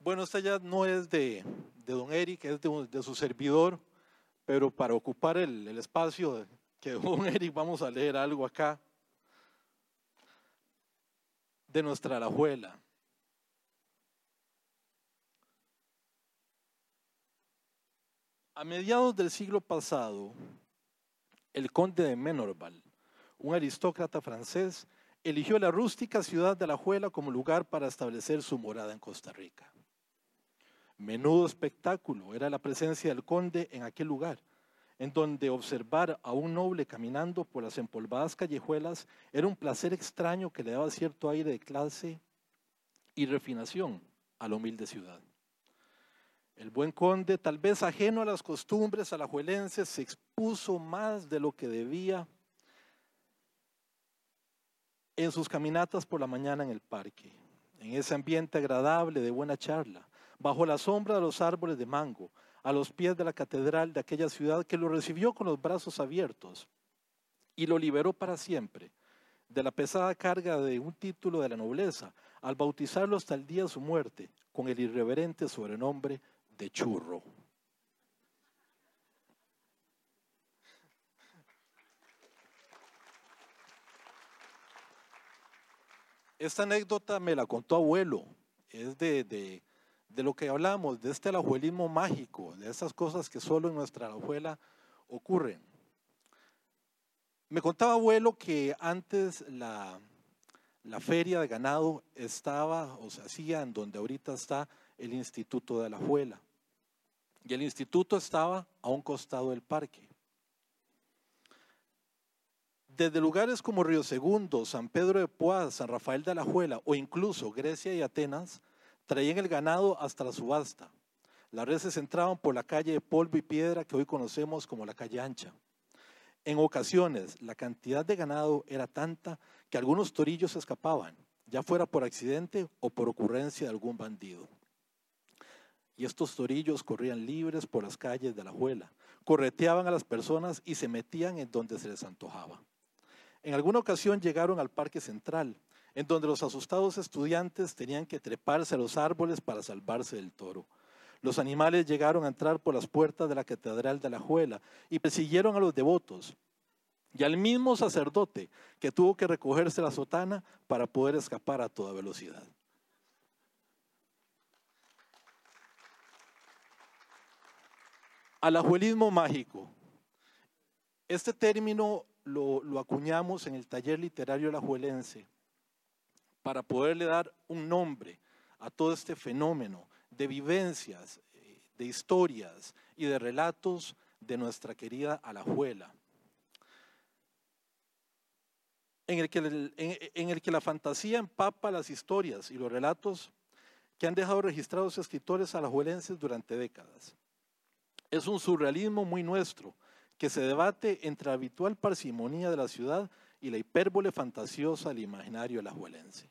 Bueno, esta ya no es de, don Eric, es de, su servidor, pero para ocupar el, espacio que don *laughs* Eric vamos a leer algo acá de nuestra alajuela. A mediados del siglo pasado, el conde de Menorval, un aristócrata francés, eligió la rústica ciudad de Alajuela como lugar para establecer su morada en Costa Rica. Menudo espectáculo era la presencia del conde en aquel lugar, en donde observar a un noble caminando por las empolvadas callejuelas era un placer extraño que le daba cierto aire de clase y refinación a la humilde ciudad. El buen conde, tal vez ajeno a las costumbres alajuelenses, se expuso más de lo que debía en sus caminatas por la mañana en el parque, en ese ambiente agradable de buena charla, bajo la sombra de los árboles de mango, a los pies de la catedral de aquella ciudad que lo recibió con los brazos abiertos y lo liberó para siempre de la pesada carga de un título de la nobleza, al bautizarlo hasta el día de su muerte con el irreverente sobrenombre de churro. Esta anécdota me la contó abuelo, es de, lo que hablamos, de este alajuelismo mágico, de esas cosas que solo en nuestra alajuela ocurren. Me contaba abuelo que antes la, la feria de ganado estaba o se hacía en donde ahorita está el Instituto de Alajuela. Y el instituto estaba a un costado del parque. Desde lugares como Río Segundo, San Pedro de Poás, San Rafael de Alajuela o incluso Grecia y Atenas, Traían el ganado hasta la subasta. Las reses entraban por la calle de polvo y piedra que hoy conocemos como la calle ancha. En ocasiones, la cantidad de ganado era tanta que algunos torillos escapaban, ya fuera por accidente o por ocurrencia de algún bandido. Y estos torillos corrían libres por las calles de la Juela, correteaban a las personas y se metían en donde se les antojaba. En alguna ocasión llegaron al Parque Central, en donde los asustados estudiantes tenían que treparse a los árboles para salvarse del toro. Los animales llegaron a entrar por las puertas de la Catedral de la Juela y persiguieron a los devotos y al mismo sacerdote que tuvo que recogerse la sotana para poder escapar a toda velocidad. Alajuelismo mágico. Este término lo, acuñamos en el taller literario alajuelense para poderle dar un nombre a todo este fenómeno de vivencias, eh, de historias y de relatos de nuestra querida Alajuela, en el, que, en el que la fantasía empapa las historias y los relatos que han dejado registrados escritores alajuelenses durante décadas. Es un surrealismo muy nuestro, que se debate entre la habitual parsimonía de la ciudad y la hipérbole fantasiosa del imaginario alajuelense.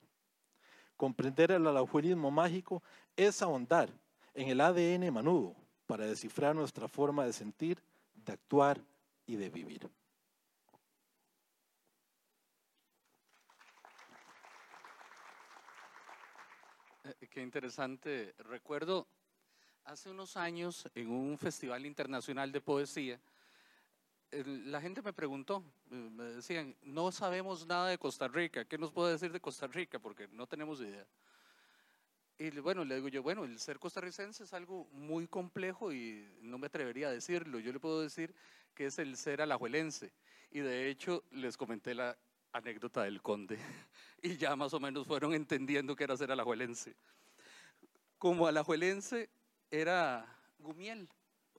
Comprender el alajuelismo mágico es ahondar en el ADN manudo para descifrar nuestra forma de sentir, de actuar y de vivir. Eh, qué interesante. Recuerdo hace unos años en un festival internacional de poesía, la gente me preguntó, eh, me decían, no sabemos nada de Costa Rica, ¿qué nos puede decir de Costa Rica? Porque no tenemos idea. Y bueno, le digo yo, bueno, el ser costarricense es algo muy complejo y no me atrevería a decirlo. Yo le puedo decir que es el ser alajuelense. Y de hecho les comenté la anécdota del conde *laughs* y ya más o menos fueron entendiendo que era ser alajuelense. Como alajuelense era Gumiel,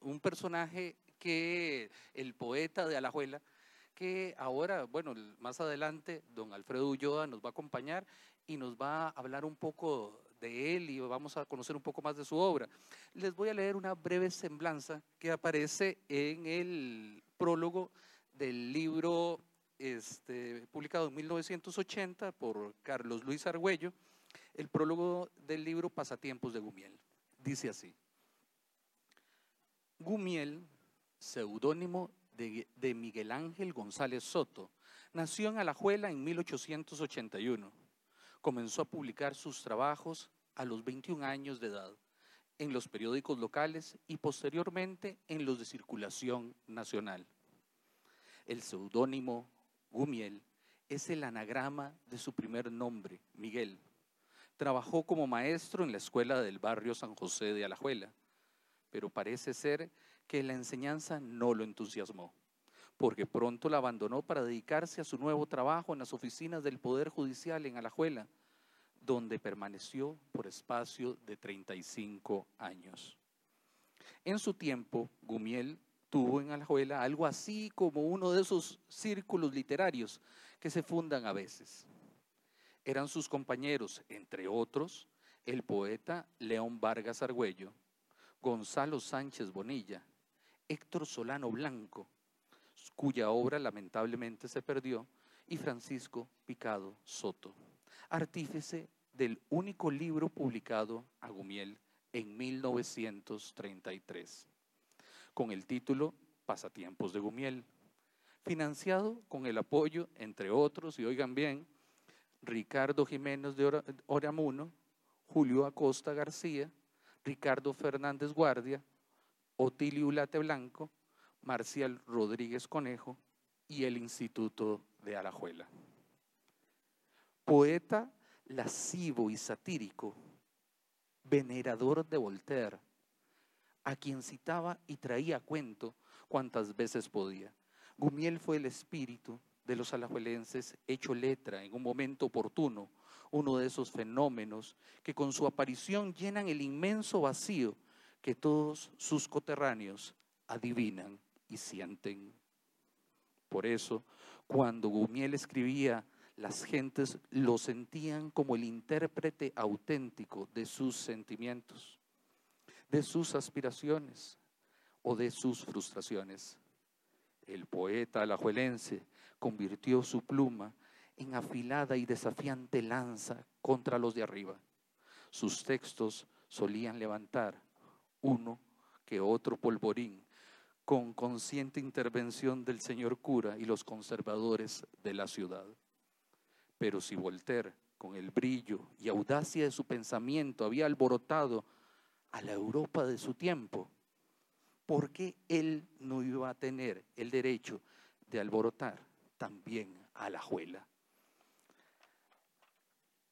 un personaje que el poeta de Alajuela, que ahora, bueno, más adelante, don Alfredo Ulloa nos va a acompañar y nos va a hablar un poco de él y vamos a conocer un poco más de su obra. Les voy a leer una breve semblanza que aparece en el prólogo del libro este, publicado en 1980 por Carlos Luis Argüello, el prólogo del libro Pasatiempos de Gumiel. Dice así. Gumiel seudónimo de, Miguel Ángel González Soto. Nació en Alajuela en 1881. Comenzó a publicar sus trabajos a los 21 años de edad en los periódicos locales y posteriormente en los de circulación nacional. El seudónimo Gumiel es el anagrama de su primer nombre, Miguel. Trabajó como maestro en la escuela del barrio San José de Alajuela, pero parece ser que la enseñanza no lo entusiasmó, porque pronto la abandonó para dedicarse a su nuevo trabajo en las oficinas del Poder Judicial en Alajuela, donde permaneció por espacio de 35 años. En su tiempo, Gumiel tuvo en Alajuela algo así como uno de esos círculos literarios que se fundan a veces. Eran sus compañeros, entre otros, el poeta León Vargas Argüello, Gonzalo Sánchez Bonilla, Héctor Solano Blanco, cuya obra lamentablemente se perdió, y Francisco Picado Soto, artífice del único libro publicado a Gumiel en 1933, con el título Pasatiempos de Gumiel, financiado con el apoyo, entre otros, y oigan bien, Ricardo Jiménez de Oramuno, Julio Acosta García, Ricardo Fernández Guardia, Otilio Ulate Blanco, Marcial Rodríguez Conejo y el Instituto de Alajuela. Poeta lascivo y satírico, venerador de Voltaire, a quien citaba y traía cuento cuantas veces podía. Gumiel fue el espíritu de los alajuelenses hecho letra en un momento oportuno, uno de esos fenómenos que con su aparición llenan el inmenso vacío que todos sus coterráneos adivinan y sienten. Por eso, cuando Gumiel escribía, las gentes lo sentían como el intérprete auténtico de sus sentimientos, de sus aspiraciones o de sus frustraciones. el poeta alajuelense convirtió su pluma en afilada y desafiante lanza contra los de arriba. Sus textos solían levantar uno que otro polvorín con consciente intervención del señor cura y los conservadores de la ciudad. Pero si Voltaire, con el brillo y audacia de su pensamiento, había alborotado a la Europa de su tiempo, ¿por qué él no iba a tener el derecho de alborotar también a la juela?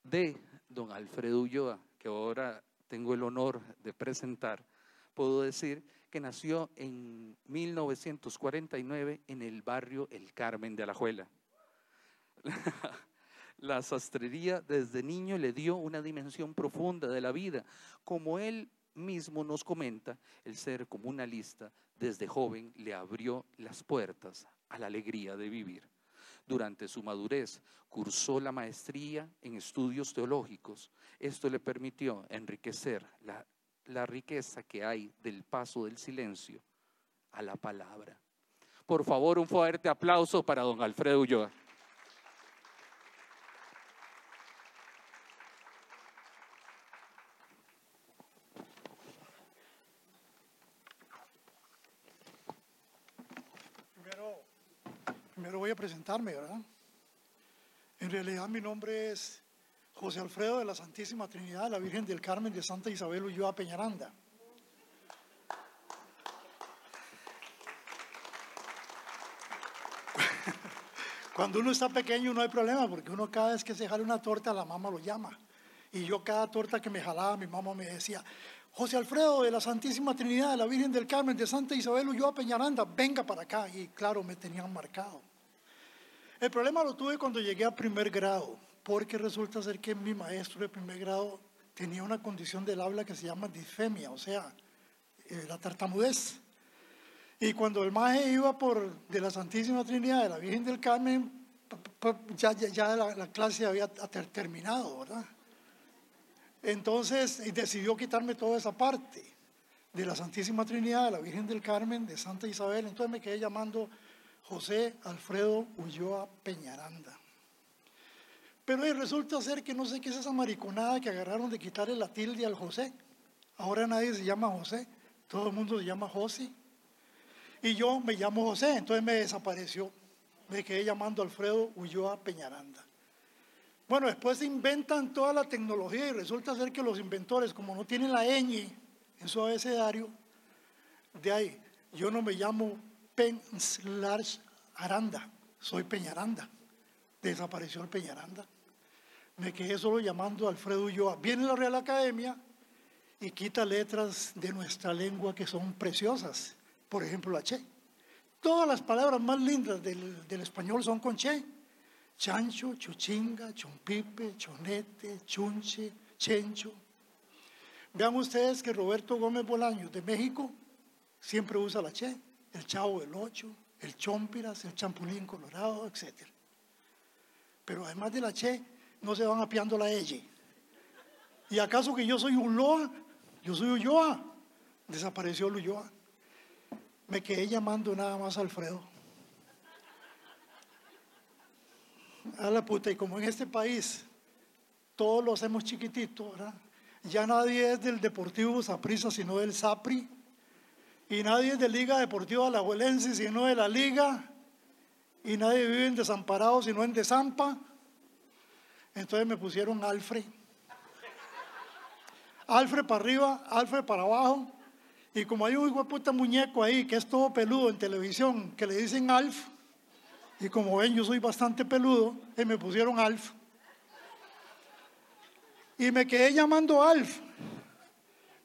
De don Alfredo Ulloa, que ahora tengo el honor de presentar, puedo decir que nació en 1949 en el barrio El Carmen de Alajuela. *laughs* La sastrería desde niño le dio una dimensión profunda de la vida. Como él mismo nos comenta, el ser comunalista desde joven le abrió las puertas a la alegría de vivir. Durante su madurez cursó la maestría en estudios teológicos. Esto le permitió enriquecer la, la riqueza que hay del paso del silencio a la palabra. Por favor, un fuerte aplauso para don Alfredo Ulloa. Primero voy a presentarme, ¿verdad? En realidad mi nombre es José Alfredo de la Santísima Trinidad, la Virgen del Carmen de Santa Isabel Ulloa Peñaranda. *laughs* Cuando uno está pequeño no hay problema, porque uno cada vez que se jala una torta, la mamá lo llama. Y yo cada torta que me jalaba, mi mamá me decía, José Alfredo de la Santísima Trinidad, de la Virgen del Carmen de Santa Isabel Ulloa Peñaranda, venga para acá. Y claro, me tenían marcado. El problema lo tuve cuando llegué a primer grado, porque resulta ser que mi maestro de primer grado tenía una condición del habla que se llama disfemia, o sea, eh, la tartamudez. Y cuando el maje iba por de la Santísima Trinidad, de la Virgen del Carmen, ya, ya, la, la, clase había terminado, ¿verdad? Entonces decidió quitarme toda esa parte de la Santísima Trinidad, de la Virgen del Carmen, de Santa Isabel. Entonces me quedé llamando José Alfredo Ulloa Peñaranda. Pero ahí resulta ser que no sé qué es esa mariconada que agarraron de quitarle la tilde al José. Ahora nadie se llama José, todo el mundo se llama José. Y yo me llamo José, entonces me desapareció. Me quedé llamando Alfredo Ulloa Peñaranda. Bueno, después se inventan toda la tecnología y resulta ser que los inventores, como no tienen la ñ en su abecedario, de ahí, yo no me llamo Penslars Aranda, soy Peñaranda. Desapareció el Peñaranda. Me quedé solo llamando Alfredo Ulloa. Viene la Real Academia y quita letras de nuestra lengua que son preciosas. Por ejemplo, la che. Todas las palabras más lindas del, del español son con che. Chancho, chuchinga, chumpipe, chonete, chunche, chencho. Vean ustedes que Roberto Gómez Bolaños de México siempre usa la che el chavo del ocho, el chompiras, el champulín colorado, etc. Pero además de la che, no se van apiando la elle. ¿Y acaso que yo soy un loa? Yo soy Ulloa. Desapareció el Ulloa. Me quedé llamando nada más a Alfredo. A la puta, y como en este país todos lo hacemos chiquitito, ¿verdad? Ya nadie es del Deportivo Saprissa, sino del Sapri y nadie es de Liga Deportiva Alajuelense sino de la Liga, y nadie vive en Desamparado sino en Desampa. Entonces me pusieron Alfred. Alfred para arriba, Alfred para abajo. Y como hay un hijo de muñeco ahí que es todo peludo en televisión, que le dicen Alf, y como ven yo soy bastante peludo, y me pusieron Alf. Y me quedé llamando Alf.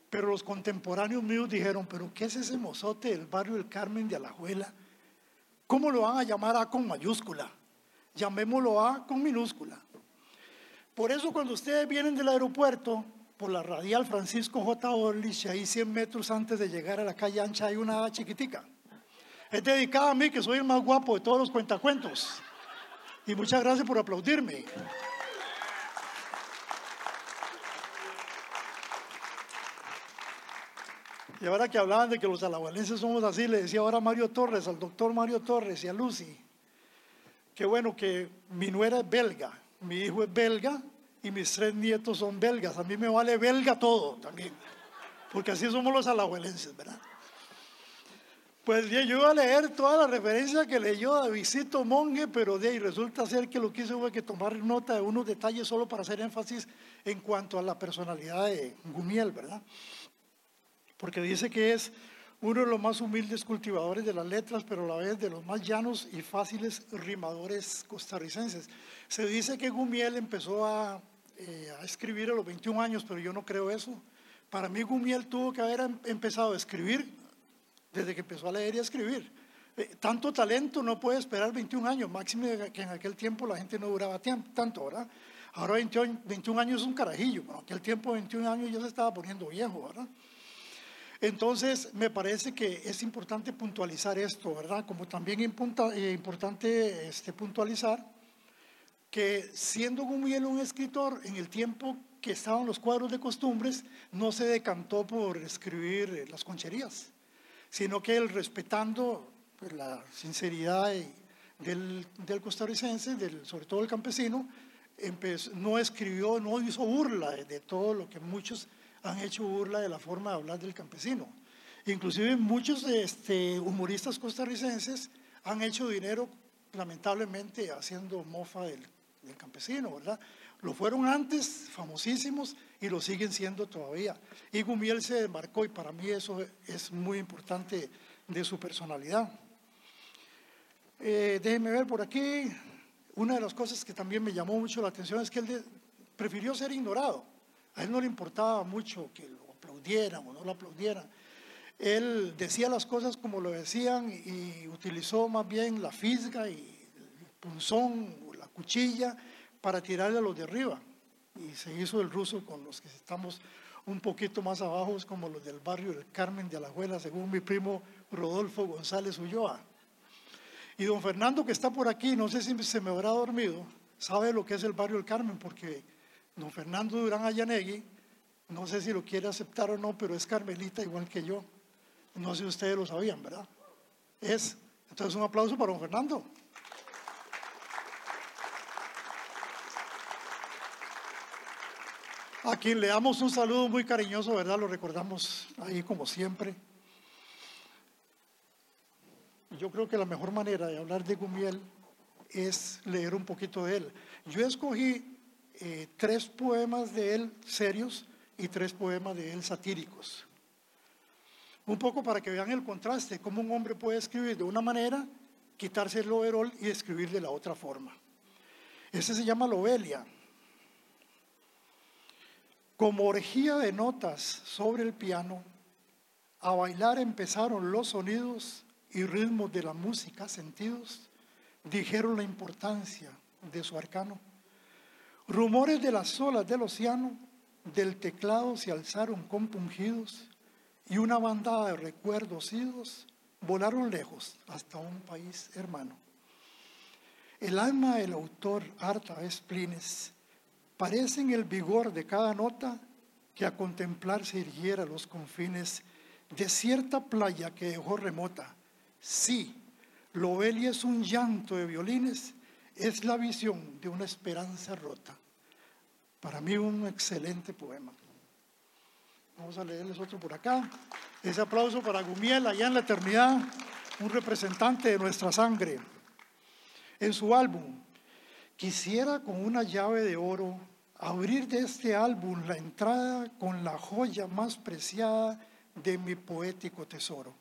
Pero los contemporáneos míos dijeron, pero ¿qué es ese mozote del barrio del Carmen de Alajuela? ¿Cómo lo van a llamar A con mayúscula? Llamémoslo A con minúscula. Por eso cuando ustedes vienen del aeropuerto, por la radial Francisco J. Orlich, ahí 100 metros antes de llegar a la calle ancha hay una chiquitica. Es dedicada a mí, que soy el más guapo de todos los cuentacuentos. Y muchas gracias por aplaudirme. Y ahora que hablaban de que los alajuelenses somos así, le decía ahora Mario Torres, al doctor Mario Torres y a Lucy, que bueno que mi nuera es belga, mi hijo es belga y mis tres nietos son belgas. A mí me vale belga todo también, porque así somos los alajuelenses, ¿verdad? Pues yo iba a leer toda la referencia que leyó Davidito Monge, pero de ahí resulta ser que lo que hice fue que tomar nota de unos detalles solo para hacer énfasis en cuanto a la personalidad de Gumiel, ¿verdad? Porque dice que es uno de los más humildes cultivadores de las letras, pero a la vez de los más llanos y fáciles rimadores costarricenses. Se dice que Gumiel empezó a, eh, escribir a los 21 años, pero yo no creo eso. Para mí Gumiel tuvo que haber em, empezado a escribir desde que empezó a leer y a escribir. Eh, tanto talento no puede esperar 21 años, máximo que en aquel tiempo la gente no duraba tanto, ¿verdad? Ahora 21, 21 años es un carajillo, en aquel tiempo 21 años ya se estaba poniendo viejo, ¿verdad? Entonces, me parece que es importante puntualizar esto, ¿verdad? Como también eh, importante este, puntualizar que siendo Gumiel un escritor en el tiempo que estaban los cuadros de costumbres, no se decantó por escribir las concherías sino que él respetando pues, la sinceridad del, costarricense, del, sobre todo el campesino, no escribió, no hizo burla de, todo lo que muchos han hecho burla de la forma de hablar del campesino. Inclusive muchos este, humoristas costarricenses han hecho dinero lamentablemente haciendo mofa del, campesino, ¿verdad? Lo fueron antes, famosísimos, y lo siguen siendo todavía. Y Gumiel se demarcó y para mí eso es muy importante de su personalidad. Eh, déjenme ver por aquí. Una de las cosas que también me llamó mucho la atención es que él prefirió ser ignorado. A él no le importaba mucho que lo aplaudieran o no lo aplaudieran. Él decía las cosas como lo decían y utilizó más bien la fisga y el punzón o la cuchilla para tirarle a los de arriba y se hizo el ruso con los que estamos un poquito más abajo, como los del barrio del Carmen de Alajuela, según mi primo Rodolfo González Ulloa. Y don Fernando, que está por aquí, no sé si se me habrá dormido, sabe lo que es el barrio del Carmen, porque don Fernando Durán Ayanegui, no sé si lo quiere aceptar o no, pero es carmelita igual que yo. No sé si ustedes lo sabían, ¿verdad? Es. Entonces, un aplauso para don Fernando. a quien le damos un saludo muy cariñoso, ¿verdad? Lo recordamos ahí como siempre. Yo creo que la mejor manera de hablar de Gumiel es leer un poquito de él. Yo escogí eh, tres poemas de él serios y tres poemas de él satíricos. Un poco para que vean el contraste, cómo un hombre puede escribir de una manera, quitarse el overol y escribir de la otra forma. Ese se llama Lobelia. Como orgía de notas sobre el piano, a bailar empezaron los sonidos y ritmos de la música sentidos, dijeron la importancia de su arcano. Rumores de las olas del océano, del teclado se alzaron compungidos y una bandada de recuerdos idos volaron lejos hasta un país hermano. El alma del autor harta esplines parecen el vigor de cada nota que a contemplar se irguiera los confines de cierta playa que dejó remota. Sí, Lobelia es un llanto de violines, es la visión de una esperanza rota. Para mí un excelente poema. Vamos a leerles otro por acá. Ese aplauso para Gumiel, allá en la eternidad, un representante de nuestra sangre. En su álbum, quisiera con una llave de oro abrir de este álbum la entrada con la joya más preciada de mi poético tesoro.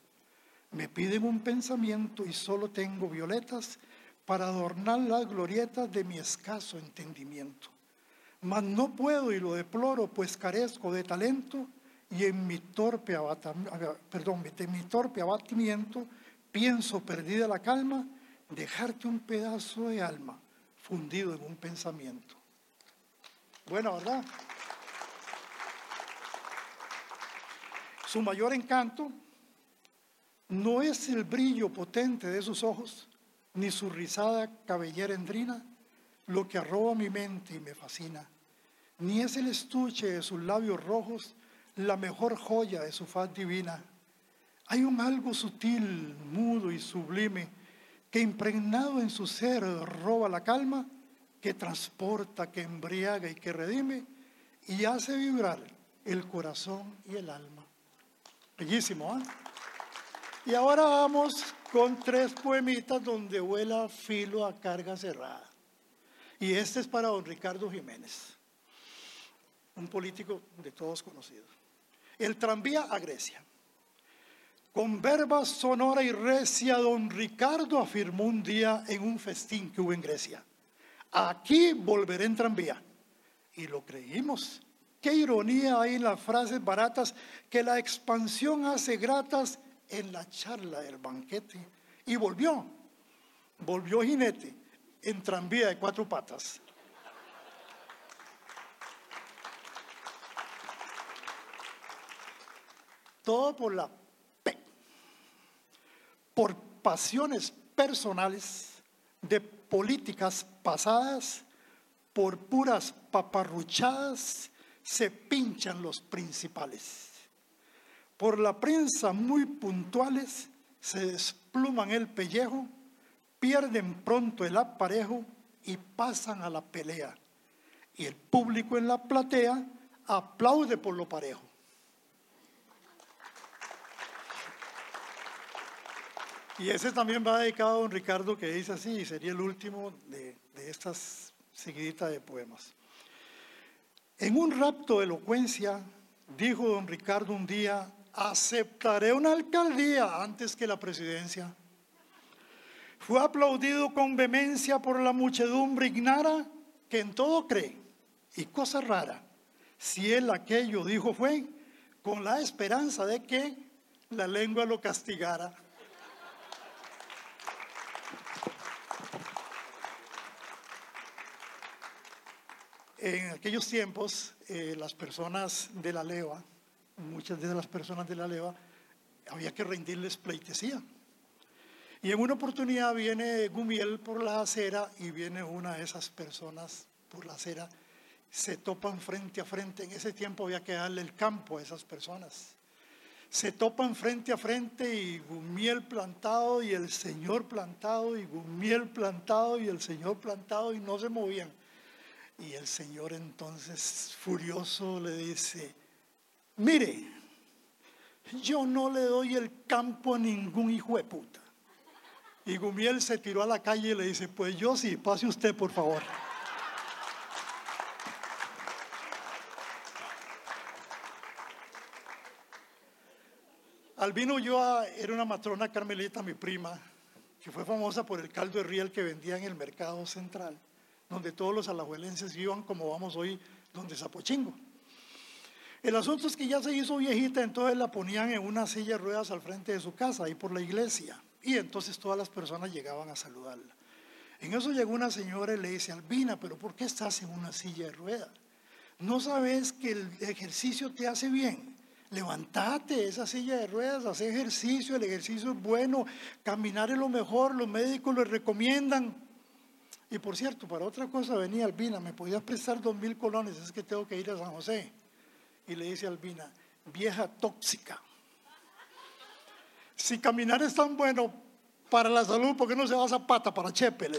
Me piden un pensamiento y solo tengo violetas para adornar las glorietas de mi escaso entendimiento. Mas no puedo y lo deploro, pues carezco de talento y en mi torpe, en mi torpe abatimiento pienso perdida la calma, dejarte un pedazo de alma fundido en un pensamiento. Bueno, ¿verdad? Su mayor encanto no es el brillo potente de sus ojos, ni su rizada cabellera endrina, lo que arroba mi mente y me fascina, ni es el estuche de sus labios rojos, la mejor joya de su faz divina. Hay un algo sutil, mudo y sublime que impregnado en su ser roba la calma, que transporta, que embriaga y que redime y hace vibrar el corazón y el alma. Bellísimo, ¿ah? Y ahora vamos con tres poemitas donde vuela filo a carga cerrada. Y este es para don Ricardo Jiménez, un político de todos conocidos. El tranvía a Grecia. Con verba sonora y recia, don Ricardo afirmó un día en un festín que hubo en Grecia. Aquí volveré en tranvía. Y lo creímos. Qué ironía hay en las frases baratas que la expansión hace gratas en la charla del banquete. Y volvió, volvió jinete en tranvía de cuatro patas. Todo por la P. Por pasiones personales de políticas pasadas, por puras paparruchadas se pinchan los principales. Por la prensa muy puntuales se despluman el pellejo, pierden pronto el aparejo y pasan a la pelea. Y el público en la platea aplaude por lo parejo. Y ese también va dedicado a don Ricardo que dice así, y sería el último de, de estas seguiditas de poemas. En un rapto de elocuencia, dijo don Ricardo un día, aceptaré una alcaldía antes que la presidencia. Fue aplaudido con vehemencia por la muchedumbre ignara que en todo cree y cosa rara. Si él aquello dijo fue con la esperanza de que la lengua lo castigara. En aquellos tiempos, eh, las personas de la leva, muchas de las personas de la leva, había que rendirles pleitesía. Y en una oportunidad viene Gumiel por la acera y viene una de esas personas por la acera, se topan frente a frente. En ese tiempo había que darle el campo a esas personas. Se topan frente a frente y Gumiel plantado y el Señor plantado y Gumiel plantado y el Señor plantado y no se movían. Y el Señor entonces furioso le dice, mire, yo no le doy el campo a ningún hijo de puta. Y Gumiel se tiró a la calle y le dice, pues yo sí, pase usted por favor. Albino Ulloa era una matrona carmelita, mi prima, que fue famosa por el caldo de riel que vendía en el mercado central donde todos los alajuelenses iban como vamos hoy, donde Zapochingo. El asunto es que ya se hizo viejita, entonces la ponían en una silla de ruedas al frente de su casa, ahí por la iglesia, y entonces todas las personas llegaban a saludarla. En eso llegó una señora y le dice, Albina, pero ¿por qué estás en una silla de ruedas? ¿No sabes que el ejercicio te hace bien? Levantate esa silla de ruedas, haz ejercicio, el ejercicio es bueno, caminar es lo mejor, los médicos lo recomiendan. Y por cierto, para otra cosa venía Albina, ¿me podías prestar dos mil colones? Es que tengo que ir a San José. Y le dice Albina, vieja tóxica. Si caminar es tan bueno para la salud, ¿por qué no se va a zapata para Chepe?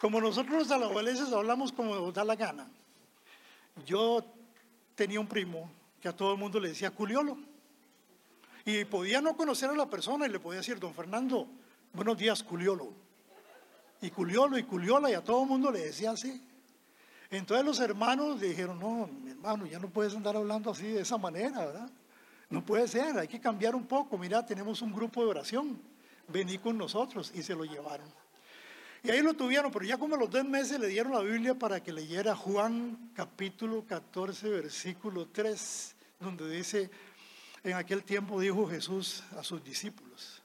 Como nosotros los alajuelenses hablamos como nos da la gana. Yo tenía un primo que a todo el mundo le decía culiolo. Y podía no conocer a la persona y le podía decir, don Fernando, buenos días, culiolo. Y culiolo y culiola, y a todo el mundo le decía así. Entonces los hermanos le dijeron, no, mi hermano, ya no puedes andar hablando así de esa manera, ¿verdad? No puede ser, hay que cambiar un poco. Mira, tenemos un grupo de oración, vení con nosotros y se lo llevaron. Y ahí lo tuvieron, pero ya como a los dos meses le dieron la Biblia para que leyera Juan capítulo 14, versículo 3, donde dice, en aquel tiempo dijo Jesús a sus discípulos.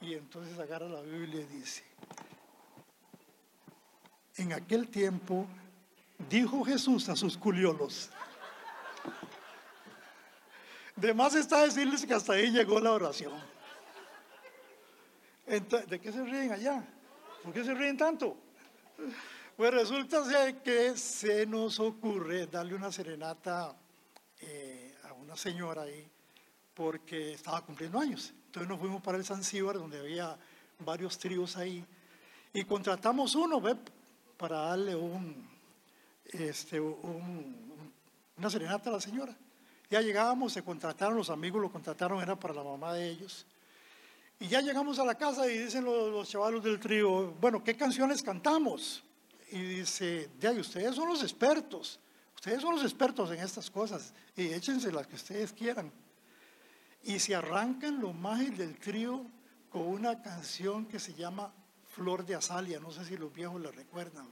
Y entonces agarra la Biblia y dice, en aquel tiempo dijo Jesús a sus culiolos. De más está decirles que hasta ahí llegó la oración. ¿De qué se ríen allá? ¿Por qué se ríen tanto? Pues resulta que se nos ocurre darle una serenata eh, a una señora ahí porque estaba cumpliendo años. Entonces nos fuimos para el Zanzíbar donde había varios tríos ahí y contratamos uno ¿ve? para darle un, este, un- una serenata a la señora. Ya llegábamos, se contrataron, los amigos lo contrataron, era para la mamá de ellos. Y ya llegamos a la casa y dicen los, los chavalos del trío, bueno, ¿qué canciones cantamos? Y dice, de ahí, ustedes son los expertos, ustedes son los expertos en estas cosas y échense las que ustedes quieran. Y se arrancan los majes del trío con una canción que se llama Flor de Azalia, no sé si los viejos la recuerdan.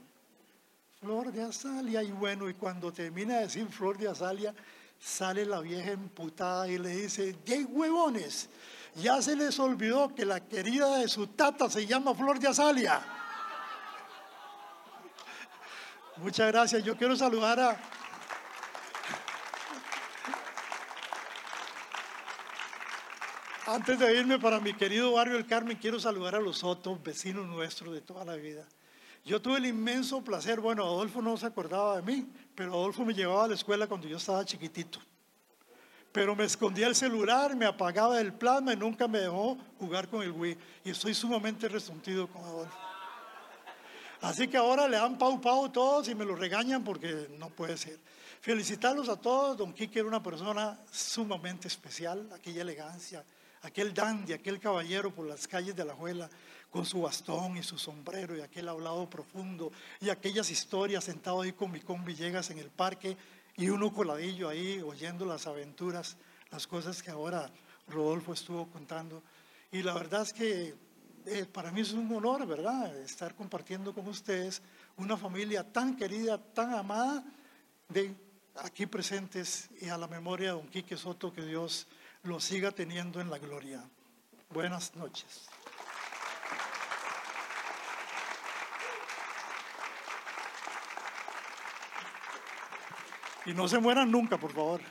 Flor de Azalia, y bueno, y cuando termina de decir Flor de Azalia, sale la vieja emputada y le dice, ¡Yay huevones! Ya se les olvidó que la querida de su tata se llama Flor de Azalia. Muchas gracias. Yo quiero saludar a, Antes de irme para mi querido barrio El Carmen, quiero saludar a los Sotos, vecinos nuestros de toda la vida. Yo tuve el inmenso placer, bueno, Adolfo no se acordaba de mí, pero Adolfo me llevaba a la escuela cuando yo estaba chiquitito. Pero me escondía el celular, me apagaba el plasma y nunca me dejó jugar con el Wii. Y estoy sumamente resentido con Adolfo. Así que ahora le dan pau pau todos y me lo regañan porque no puede ser. Felicitarlos a todos. Don Quique era una persona sumamente especial, aquella elegancia, aquel dandy, aquel caballero por las calles de la Juela con su bastón y su sombrero y aquel hablado profundo y aquellas historias sentado ahí con mi con Villegas en el parque y uno coladillo ahí oyendo las aventuras, las cosas que ahora Rodolfo estuvo contando. Y la verdad es que eh, para mí es un honor, ¿verdad?, estar compartiendo con ustedes una familia tan querida, tan amada, de aquí presentes y a la memoria de don Quique Soto, que Dios lo siga teniendo en la gloria. Buenas noches. Y no se mueran nunca, por favor.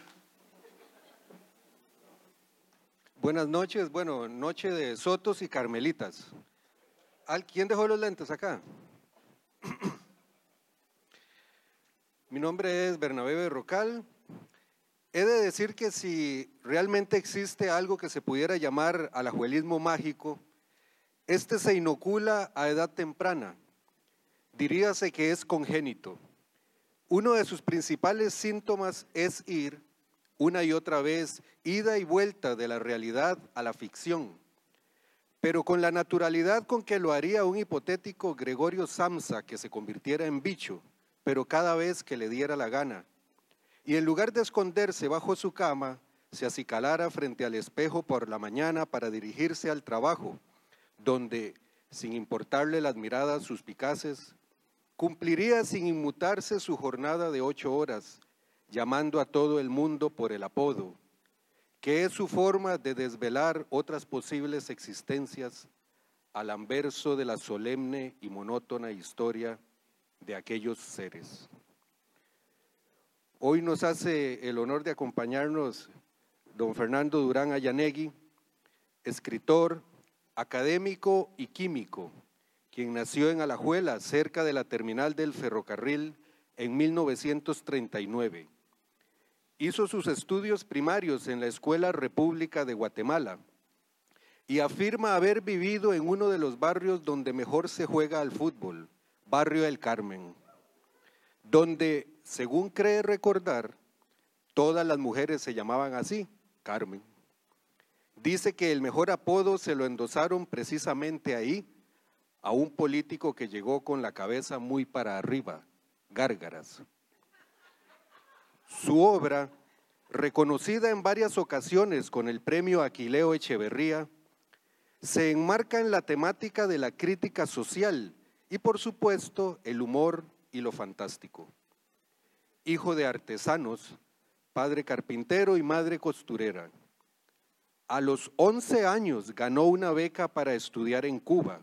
Buenas noches, bueno, noche de Sotos y Carmelitas. ¿Al- ¿Quién dejó los lentes acá? *clears throat* Mi nombre es Bernabé Berrocal. He de decir que si realmente existe algo que se pudiera llamar alajuelismo mágico, este se inocula a edad temprana. Diríase que es congénito. Uno de sus principales síntomas es ir una y otra vez, ida y vuelta de la realidad a la ficción, pero con la naturalidad con que lo haría un hipotético Gregorio Samsa que se convirtiera en bicho, pero cada vez que le diera la gana. Y en lugar de esconderse bajo su cama, se acicalara frente al espejo por la mañana para dirigirse al trabajo, donde, sin importarle las miradas suspicaces, cumpliría sin inmutarse su jornada de ocho horas, llamando a todo el mundo por el apodo, que es su forma de desvelar otras posibles existencias al anverso de la solemne y monótona historia de aquellos seres. Hoy nos hace el honor de acompañarnos don Fernando Durán Ayanegui, escritor, académico y químico, quien nació en Alajuela, cerca de la terminal del ferrocarril, en 1939. Hizo sus estudios primarios en la Escuela República de Guatemala y afirma haber vivido en uno de los barrios donde mejor se juega al fútbol, Barrio del Carmen, donde, según cree recordar, todas las mujeres se llamaban así, Carmen. Dice que el mejor apodo se lo endosaron precisamente ahí a un político que llegó con la cabeza muy para arriba, Gárgaras. Su obra, reconocida en varias ocasiones con el premio Aquileo Echeverría, se enmarca en la temática de la crítica social y por supuesto el humor y lo fantástico. Hijo de artesanos, padre carpintero y madre costurera. A los 11 años ganó una beca para estudiar en Cuba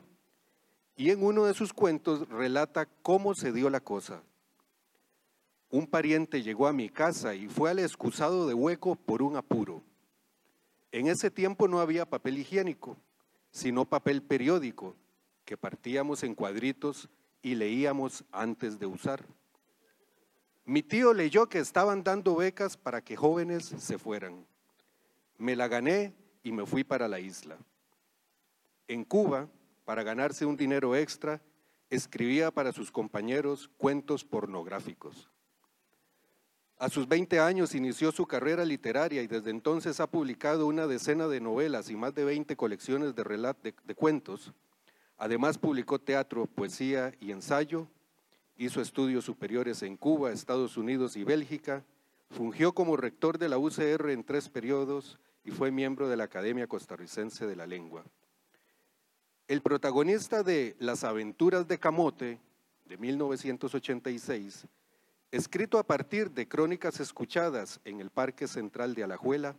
y en uno de sus cuentos relata cómo se dio la cosa. Un pariente llegó a mi casa y fue al excusado de hueco por un apuro. En ese tiempo no había papel higiénico, sino papel periódico, que partíamos en cuadritos y leíamos antes de usar. Mi tío leyó que estaban dando becas para que jóvenes se fueran. Me la gané y me fui para la isla. En Cuba, para ganarse un dinero extra, escribía para sus compañeros cuentos pornográficos. A sus 20 años inició su carrera literaria y desde entonces ha publicado una decena de novelas y más de 20 colecciones de, cuentos. Además publicó teatro, poesía y ensayo. Hizo estudios superiores en Cuba, Estados Unidos y Bélgica. Fungió como rector de la UCR en tres periodos y fue miembro de la Academia Costarricense de la Lengua. El protagonista de Las aventuras de Camote, de 1986, escrito a partir de crónicas escuchadas en el Parque Central de Alajuela,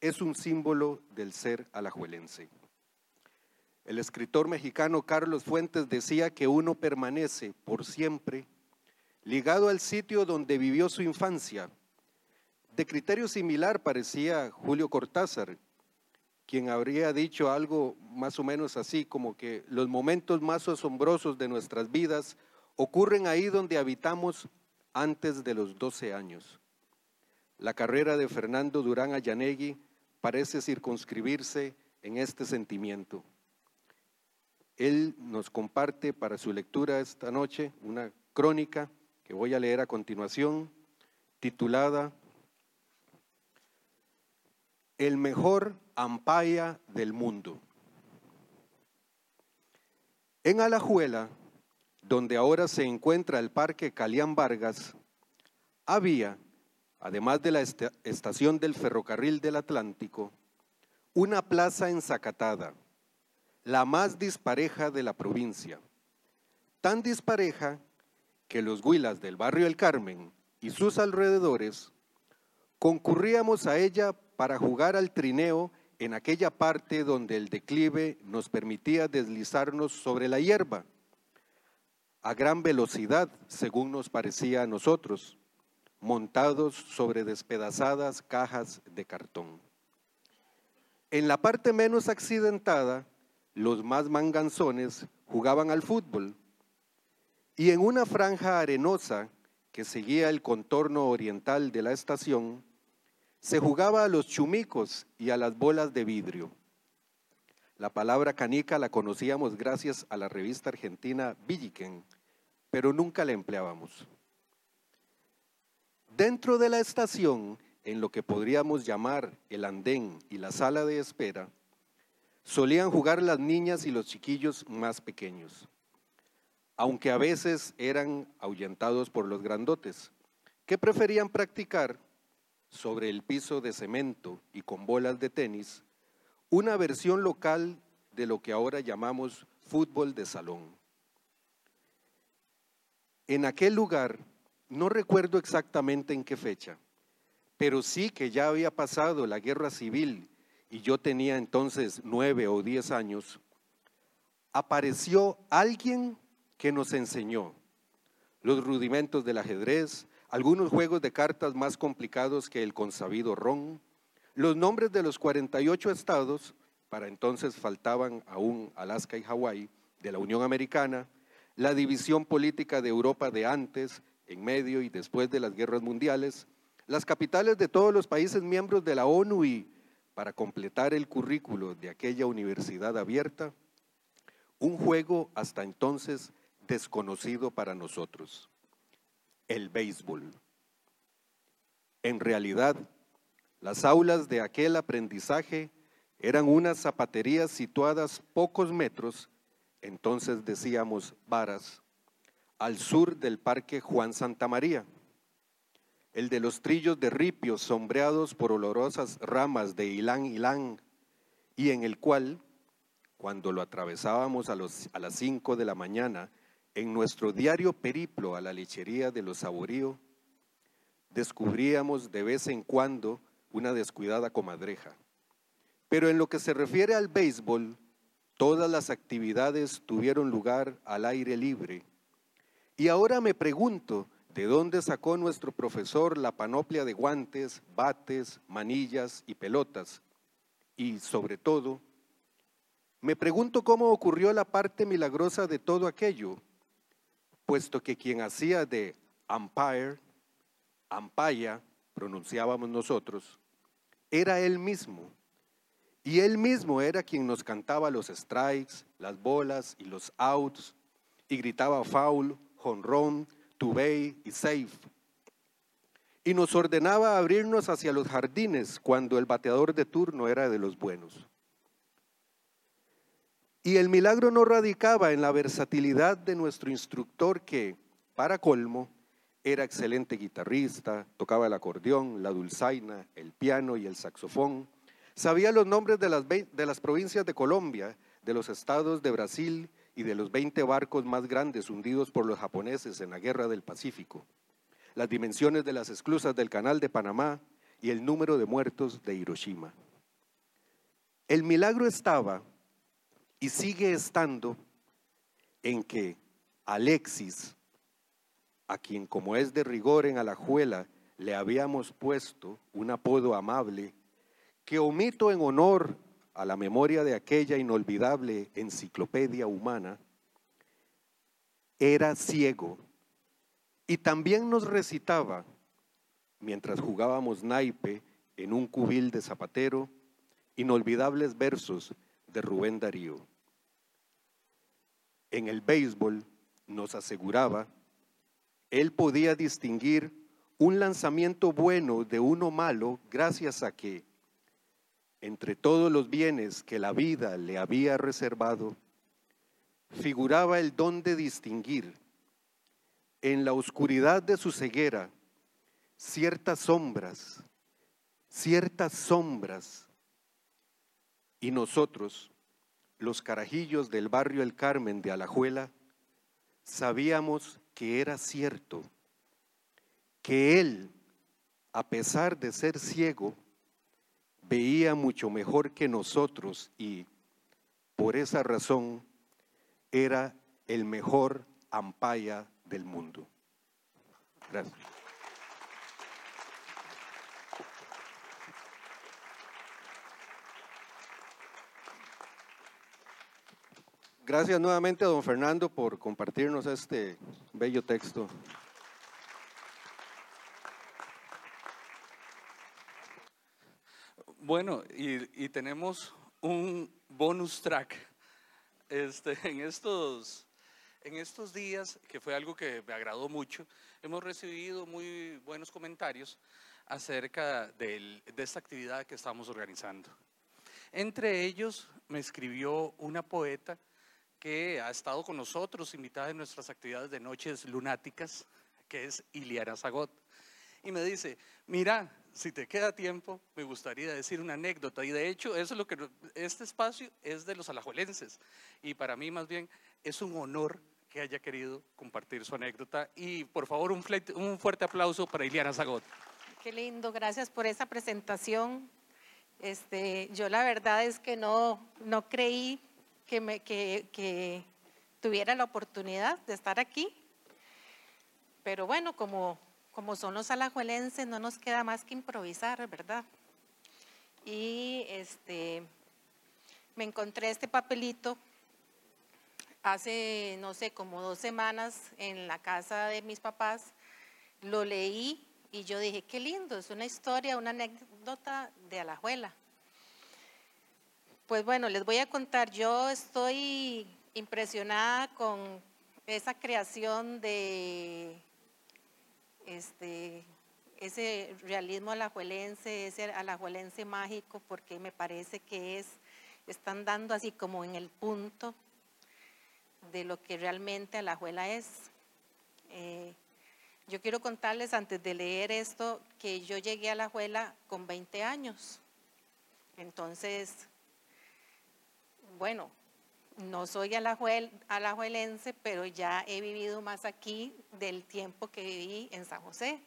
es un símbolo del ser alajuelense. El escritor mexicano Carlos Fuentes decía que uno permanece por siempre ligado al sitio donde vivió su infancia. De criterio similar parecía Julio Cortázar, quien habría dicho algo más o menos así como que los momentos más asombrosos de nuestras vidas ocurren ahí donde habitamos antes de los 12 años. La carrera de Fernando Durán Ayanegui parece circunscribirse en este sentimiento. Él nos comparte para su lectura esta noche una crónica que voy a leer a continuación, titulada El mejor ampaya del mundo. En Alajuela, donde ahora se encuentra el Parque Calián Vargas, había, además de la estación del ferrocarril del Atlántico, una plaza ensacatada, la más dispareja de la provincia. Tan dispareja que los huilas del barrio El Carmen y sus alrededores concurríamos a ella para jugar al trineo en aquella parte donde el declive nos permitía deslizarnos sobre la hierba a gran velocidad, según nos parecía a nosotros, montados sobre despedazadas cajas de cartón. En la parte menos accidentada, los más manganzones jugaban al fútbol y en una franja arenosa que seguía el contorno oriental de la estación, se jugaba a los chumicos y a las bolas de vidrio. La palabra canica la conocíamos gracias a la revista argentina Villiquen, pero nunca la empleábamos. Dentro de la estación, en lo que podríamos llamar el andén y la sala de espera, solían jugar las niñas y los chiquillos más pequeños, aunque a veces eran ahuyentados por los grandotes, que preferían practicar sobre el piso de cemento y con bolas de tenis una versión local de lo que ahora llamamos fútbol de salón. En aquel lugar, no recuerdo exactamente en qué fecha, pero sí que ya había pasado la guerra civil y yo tenía entonces nueve o diez años, apareció alguien que nos enseñó los rudimentos del ajedrez, algunos juegos de cartas más complicados que el consabido ron, los nombres de los 48 estados, para entonces faltaban aún Alaska y Hawái, de la Unión Americana, la división política de Europa de antes, en medio y después de las guerras mundiales, las capitales de todos los países miembros de la ONU y, para completar el currículo de aquella universidad abierta, un juego hasta entonces desconocido para nosotros, el béisbol. En realidad, las aulas de aquel aprendizaje eran unas zapaterías situadas pocos metros, entonces decíamos varas, al sur del Parque Juan Santa María, el de los trillos de ripios sombreados por olorosas ramas de hilán hilán, y en el cual, cuando lo atravesábamos a, a las cinco de la mañana, en nuestro diario periplo a la lechería de los Saborío, descubríamos de vez en cuando una descuidada comadreja. Pero en lo que se refiere al béisbol, todas las actividades tuvieron lugar al aire libre. Y ahora me pregunto, ¿de dónde sacó nuestro profesor la panoplia de guantes, bates, manillas y pelotas? Y sobre todo, me pregunto cómo ocurrió la parte milagrosa de todo aquello. Puesto que quien hacía de umpire, ampaya, pronunciábamos nosotros, era él mismo. Y él mismo era quien nos cantaba los strikes, las bolas y los outs, y gritaba foul, honrón, tubey y safe. Y nos ordenaba abrirnos hacia los jardines cuando el bateador de turno era de los buenos. Y el milagro no radicaba en la versatilidad de nuestro instructor que, para colmo, era excelente guitarrista, tocaba el acordeón, la dulzaina, el piano y el saxofón. Sabía los nombres de las, de las provincias de Colombia, de los estados de Brasil y de los 20 barcos más grandes hundidos por los japoneses en la Guerra del Pacífico, las dimensiones de las esclusas del Canal de Panamá y el número de muertos de Hiroshima. El milagro estaba y sigue estando en que Alexis, a quien como es de rigor en Alajuela le habíamos puesto un apodo amable, que omito en honor a la memoria de aquella inolvidable enciclopedia humana, era ciego y también nos recitaba, mientras jugábamos naipe en un cubil de zapatero, inolvidables versos de Rubén Darío. En el béisbol nos aseguraba él podía distinguir un lanzamiento bueno de uno malo gracias a que, entre todos los bienes que la vida le había reservado, figuraba el don de distinguir en la oscuridad de su ceguera ciertas sombras, ciertas sombras, y nosotros, los carajillos del barrio El Carmen de Alajuela, sabíamos que era cierto, que él, a pesar de ser ciego, veía mucho mejor que nosotros y por esa razón era el mejor ampaya del mundo. Gracias. Gracias nuevamente a don Fernando por compartirnos este bello texto. Bueno, y, tenemos un bonus track. Este, *laughs* en, estos, en estos días, que fue algo que me agradó mucho, hemos recibido muy buenos comentarios acerca de esta actividad que estamos organizando. Entre ellos me escribió una poeta que ha estado con nosotros, invitada en nuestras actividades de noches lunáticas, que es Iliana Zagot. Y me dice, mira, si te queda tiempo, me gustaría decir una anécdota. Y de hecho, eso es lo que este espacio es de los alajuelenses. Y para mí, más bien, es un honor que haya querido compartir su anécdota. Y por favor, un, fuerte aplauso para Iliana Zagot. Qué lindo, gracias por esa presentación. Este, yo la verdad es que no, no creí que, me, que, tuviera la oportunidad de estar aquí. Pero bueno, como, como son los alajuelenses, no nos queda más que improvisar, ¿verdad? Y este, me encontré este papelito hace, no sé, como dos semanas en la casa de mis papás. Lo leí y yo dije, qué lindo, es una historia, una anécdota de Alajuela. Pues bueno, les voy a contar, yo estoy impresionada con esa creación de este, ese realismo alajuelense, ese alajuelense mágico, porque me parece que es, están dando así como en el punto de lo que realmente Alajuela es. Eh, yo quiero contarles antes de leer esto que yo llegué a Alajuela con 20 años. Entonces, bueno, no soy alajuelense, pero ya he vivido más aquí del tiempo que viví en San José.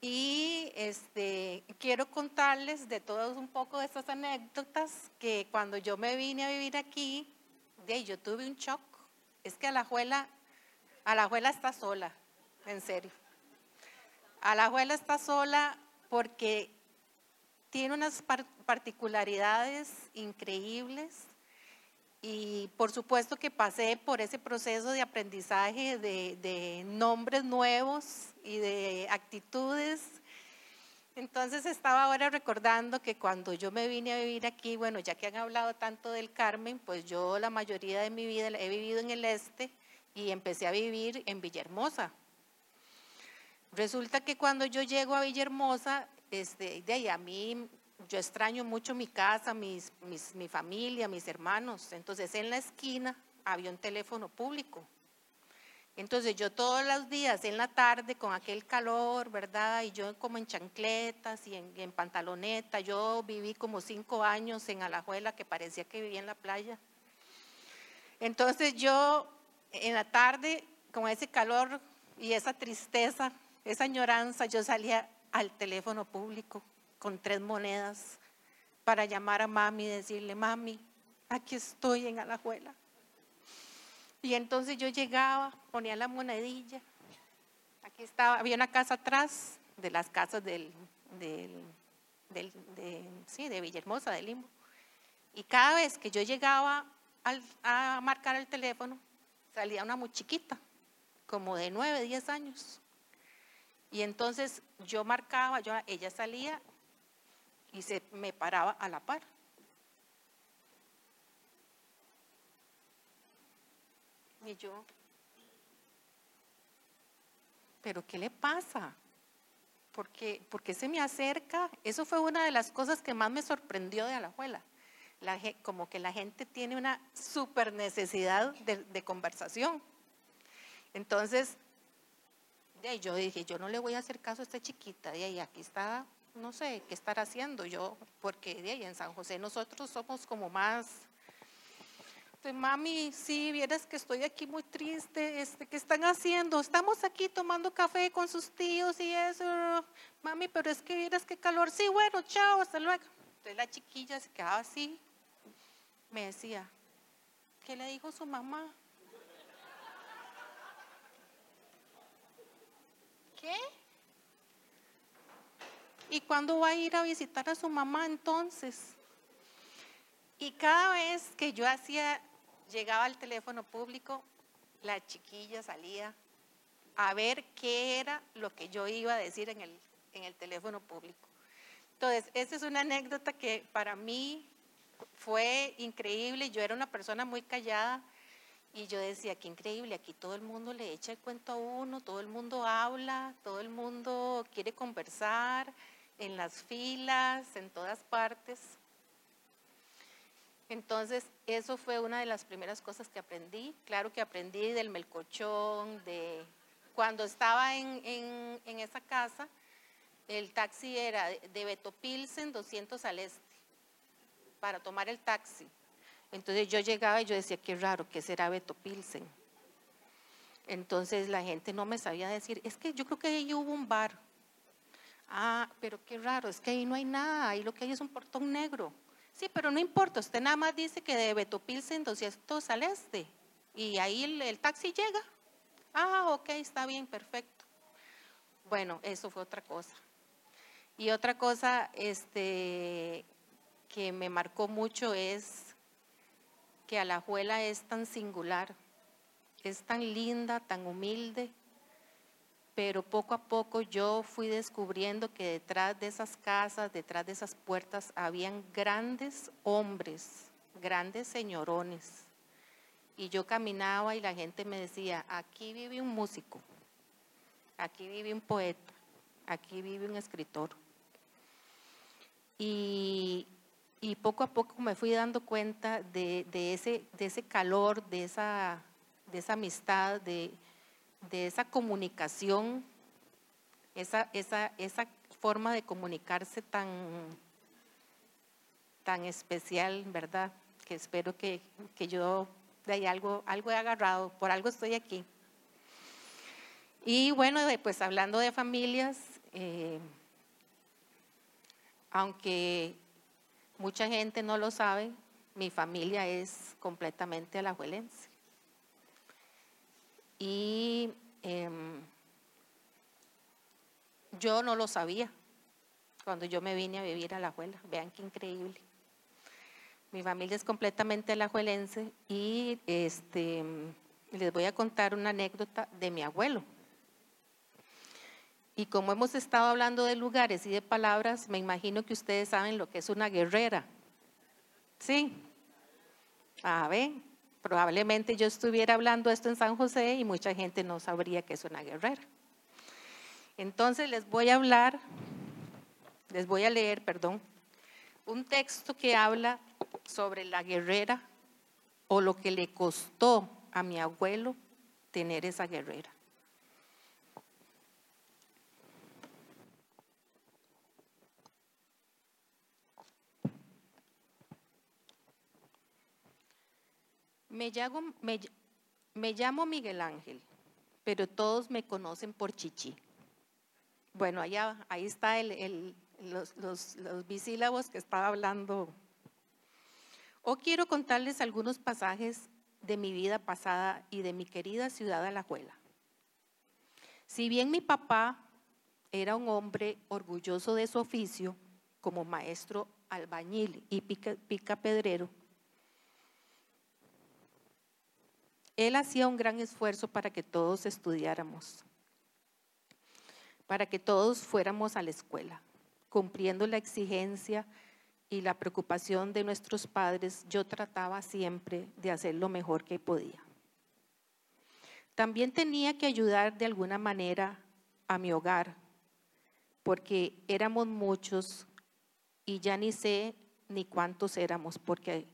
Y este, quiero contarles de todos un poco de estas anécdotas que cuando yo me vine a vivir aquí, de yo tuve un shock. Es que Alajuela, Alajuela está sola, en serio. Alajuela está sola porque tiene unas particularidades increíbles y por supuesto que pasé por ese proceso de aprendizaje de, nombres nuevos y de actitudes. Entonces estaba ahora recordando que cuando yo me vine a vivir aquí, bueno, ya que han hablado tanto del Carmen, pues yo la mayoría de mi vida he vivido en el este y empecé a vivir en Villahermosa. Resulta que cuando yo llego a Villahermosa, este, de ahí a mí yo extraño mucho mi casa, mis, mi familia, mis hermanos. Entonces en la esquina había un teléfono público. Entonces yo todos los días en la tarde con aquel calor, ¿verdad? Y yo como en chancletas y en, en pantaloneta, yo viví como cinco años en Alajuela que parecía que vivía en la playa. Entonces yo en la tarde con ese calor y esa tristeza, esa añoranza, yo salía al teléfono público con tres monedas para llamar a mami y decirle, mami, aquí estoy en Alajuela. Y entonces yo llegaba, ponía la monedilla. Aquí estaba, había una casa atrás de las casas del, del, de, sí, de Villahermosa, de Limbo. Y cada vez que yo llegaba al, a marcar el teléfono, salía una muy chiquita, como de nueve, diez años. Y entonces yo marcaba, yo, ella salía y se me paraba a la par. Y yo, ¿pero qué le pasa? Porque, porque se me acerca. Eso fue una de las cosas que más me sorprendió de Alajuela. La, como que la gente tiene una super necesidad de conversación. Entonces, de ahí yo dije, yo no le voy a hacer caso a esta chiquita. De ahí aquí está no sé qué estar haciendo yo, porque de ahí en San José nosotros somos como más. Entonces, mami, sí, vieras que estoy aquí muy triste, este, ¿qué están haciendo? Estamos aquí tomando café con sus tíos y eso. Mami, pero es que vieras qué calor. Sí, bueno, chao, hasta luego. Entonces la chiquilla se quedaba así, me decía, ¿qué le dijo su mamá? ¿Qué? ¿Y cuándo va a ir a visitar a su mamá entonces? Y cada vez que yo hacía, llegaba al teléfono público, la chiquilla salía a ver qué era lo que yo iba a decir en el, en el teléfono público. Entonces, esa es una anécdota que para mí fue increíble. Yo era una persona muy callada y yo decía, qué increíble, aquí todo el mundo le echa el cuento a uno, todo el mundo habla, todo el mundo quiere conversar en las filas, en todas partes. Entonces, eso fue una de las primeras cosas que aprendí. Claro que aprendí del melcochón, de cuando estaba en, en, esa casa, el taxi era de Beto Pilsen 200 al este, para tomar el taxi. Entonces yo llegaba y yo decía, qué raro, ¿qué será Beto Pilsen? Entonces la gente no me sabía decir, es que yo creo que ahí hubo un bar. Ah, pero qué raro, es que ahí no hay nada, ahí lo que hay es un portón negro. Sí, pero no importa, usted nada más dice que de Betopilsen 200 al este y ahí el, taxi llega. Ah, ok, está bien, perfecto. Bueno, eso fue otra cosa. Y otra cosa este, que me marcó mucho es que Alajuela es tan singular, es tan linda, tan humilde, pero poco a poco yo fui descubriendo que detrás de esas casas, detrás de esas puertas, habían grandes hombres, grandes señorones. Y yo caminaba y la gente me decía, aquí vive un músico, aquí vive un poeta, aquí vive un escritor. Y, poco a poco me fui dando cuenta de, ese, de ese calor, de esa, de esa amistad, de, de esa comunicación, esa, esa, esa forma de comunicarse tan, tan especial, ¿verdad? Que espero que, yo de ahí algo, algo he agarrado, por algo estoy aquí. Y bueno, pues hablando de familias, eh, aunque mucha gente no lo sabe, mi familia es completamente alajuelense. Y em, yo no lo sabía cuando yo me vine a vivir a la abuela. Vean qué increíble. Mi familia es completamente alajuelense y este, les voy a contar una anécdota de mi abuelo. Y como hemos estado hablando de lugares y de palabras, me imagino que ustedes saben lo que es una guerrera. ¿Sí? A ver, probablemente yo estuviera hablando esto en San José y mucha gente no sabría que es una guerrera. Entonces les voy a hablar, les voy a leer, perdón, un texto que habla sobre la guerrera o lo que le costó a mi abuelo tener esa guerrera. Me llamo, Miguel Ángel, pero todos me conocen por Chichi. Bueno, allá, ahí está los, los, bisílabos que estaba hablando. O quiero contarles algunos pasajes de mi vida pasada y de mi querida ciudad Alajuela. Si bien mi papá era un hombre orgulloso de su oficio como maestro albañil y pica pedrero, Él hacía un gran esfuerzo para que todos estudiáramos, para que todos fuéramos a la escuela, cumpliendo la exigencia y la preocupación de nuestros padres, yo trataba siempre de hacer lo mejor que podía. También tenía que ayudar de alguna manera a mi hogar, porque éramos muchos y ya ni sé ni cuántos éramos, porque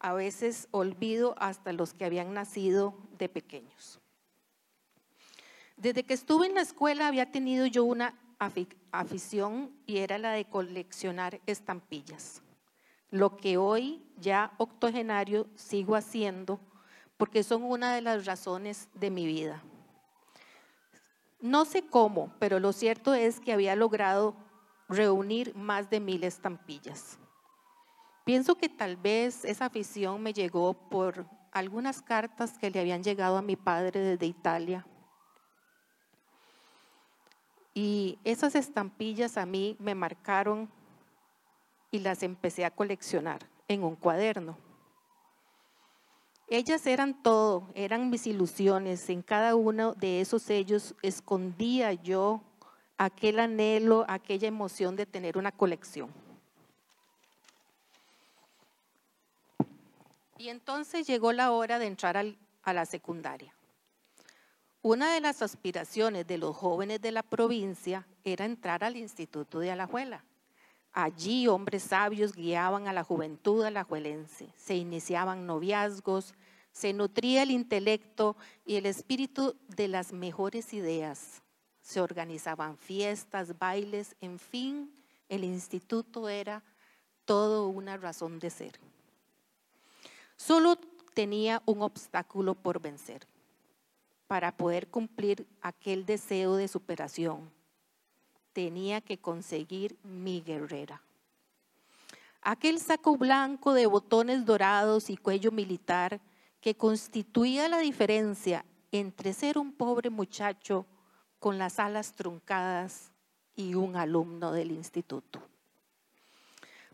a veces olvido hasta los que habían nacido de pequeños. Desde que estuve en la escuela había tenido yo una afición y era la de coleccionar estampillas, lo que hoy ya octogenario sigo haciendo porque son una de las razones de mi vida. No sé cómo, pero lo cierto es que había logrado reunir más de mil estampillas. Pienso que tal vez esa afición me llegó por algunas cartas que le habían llegado a mi padre desde Italia. Y esas estampillas a mí me marcaron y las empecé a coleccionar en un cuaderno. Ellas eran todo, eran mis ilusiones. En cada uno de esos sellos escondía yo aquel anhelo, aquella emoción de tener una colección. Y entonces llegó la hora de entrar a la secundaria. Una de las aspiraciones de los jóvenes de la provincia era entrar al Instituto de Alajuela. Allí hombres sabios guiaban a la juventud alajuelense, se iniciaban noviazgos, se nutría el intelecto y el espíritu de las mejores ideas. Se organizaban fiestas, bailes, en fin, el instituto era todo una razón de ser. Solo tenía un obstáculo por vencer para poder cumplir aquel deseo de superación. Tenía que conseguir mi guerrera. Aquel saco blanco de botones dorados y cuello militar que constituía la diferencia entre ser un pobre muchacho con las alas truncadas y un alumno del instituto.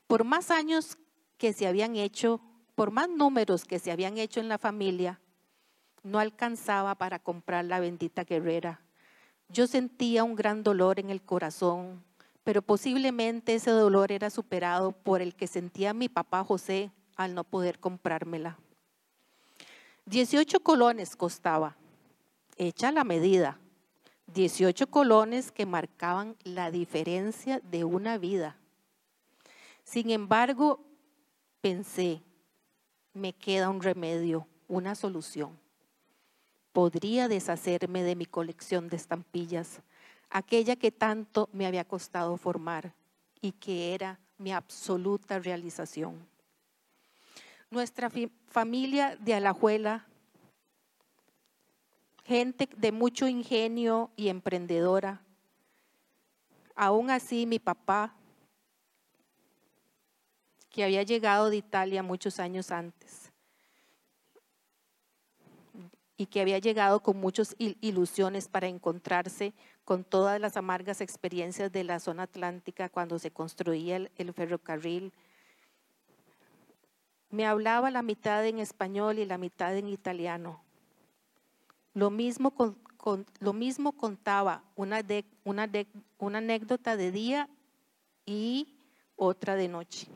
Por más años que se habían hecho por más números que se habían hecho en la familia, no alcanzaba para comprar la bendita guerrera. Yo sentía un gran dolor en el corazón, pero posiblemente ese dolor era superado por el que sentía mi papá José al no poder comprármela. 18 colones costaba, hecha la medida. 18 colones que marcaban la diferencia de una vida. Sin embargo, pensé, me queda un remedio, una solución. Podría deshacerme de mi colección de estampillas, aquella que tanto me había costado formar y que era mi absoluta realización. Nuestra familia de Alajuela, gente de mucho ingenio y emprendedora, aún así mi papá que había llegado de Italia muchos años antes y que había llegado con muchas ilusiones para encontrarse con todas las amargas experiencias de la zona atlántica cuando se construía el, ferrocarril. Me hablaba la mitad en español y la mitad en italiano. Lo mismo, lo mismo contaba una, una anécdota de día y otra de noche.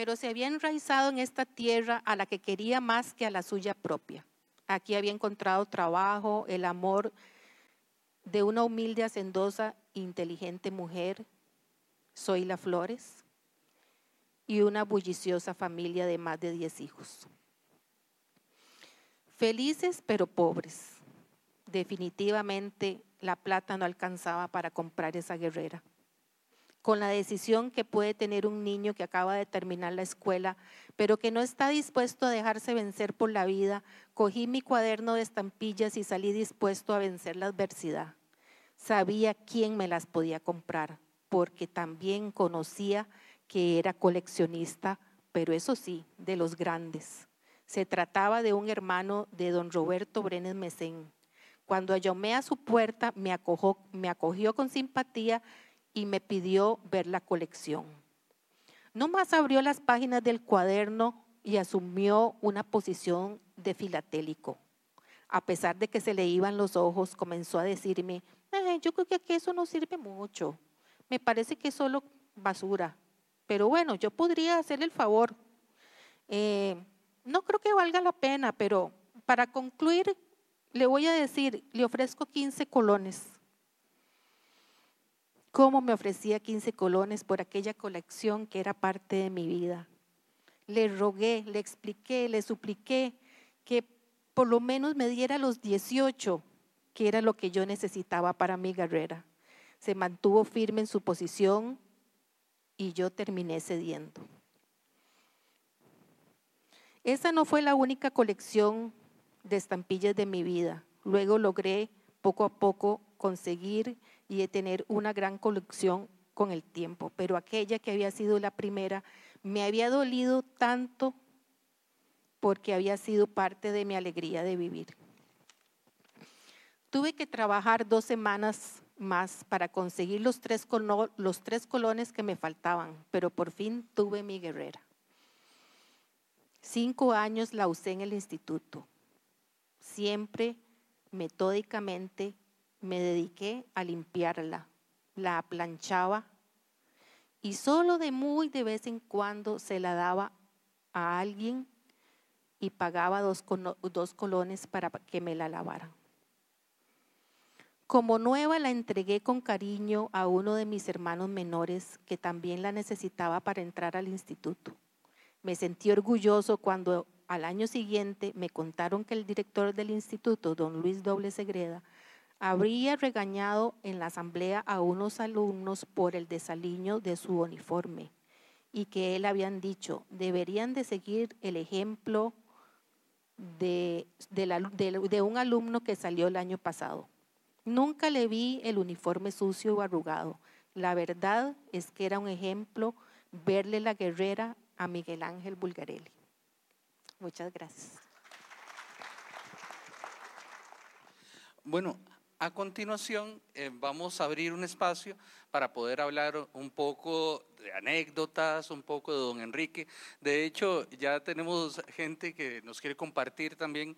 Pero se había enraizado en esta tierra a la que quería más que a la suya propia. Aquí había encontrado trabajo, el amor de una humilde, hacendosa, inteligente mujer, Zoila Flores, y una bulliciosa familia de más de 10 hijos. Felices pero pobres. Definitivamente la plata no alcanzaba para comprar esa guerrera. Con la decisión que puede tener un niño que acaba de terminar la escuela, pero que no está dispuesto a dejarse vencer por la vida, cogí mi cuaderno de estampillas y salí dispuesto a vencer la adversidad. Sabía quién me las podía comprar, porque también conocía que era coleccionista, pero eso sí, de los grandes. Se trataba de un hermano de don Roberto Brenes Mesén. Cuando llamé a su puerta, me acogió con simpatía y me pidió ver la colección. No más abrió las páginas del cuaderno y asumió una posición de filatélico. A pesar de que se le iban los ojos, comenzó a decirme, "Eh, yo creo que aquí eso no sirve mucho. Me parece que es solo basura. Pero bueno, yo podría hacerle el favor. Eh, no creo que valga la pena, pero para concluir, le voy a decir, le ofrezco 15 colones. ¿Cómo me ofrecía 15 colones por aquella colección que era parte de mi vida? Le rogué, le expliqué, le supliqué que por lo menos me diera los 18, que era lo que yo necesitaba para mi carrera. Se mantuvo firme en su posición y yo terminé cediendo. Esa no fue la única colección de estampillas de mi vida. Luego logré poco a poco conseguir y tener una gran colección con el tiempo, pero aquella que había sido la primera me había dolido tanto porque había sido parte de mi alegría de vivir. Tuve que trabajar dos semanas más para conseguir los tres, los tres colones que me faltaban, pero por fin tuve mi guerrera. Cinco años la usé en el instituto. Siempre, metódicamente, me dediqué a limpiarla, la planchaba y solo de muy de vez en cuando se la daba a alguien y pagaba dos, dos colones para que me la lavaran. Como nueva la entregué con cariño a uno de mis hermanos menores que también la necesitaba para entrar al instituto. Me sentí orgulloso cuando al año siguiente me contaron que el director del instituto, don Luis Doble Segreda, habría regañado en la asamblea a unos alumnos por el desaliño de su uniforme y que él habían dicho, deberían de seguir el ejemplo de, de un alumno que salió el año pasado. Nunca le vi el uniforme sucio o arrugado. La verdad es que era un ejemplo verle la guerrera a Miguel Ángel Bulgarelli. Muchas gracias. Bueno, a continuación eh, vamos a abrir un espacio para poder hablar un poco de anécdotas, un poco de don Enrique. De hecho, ya tenemos gente que nos quiere compartir también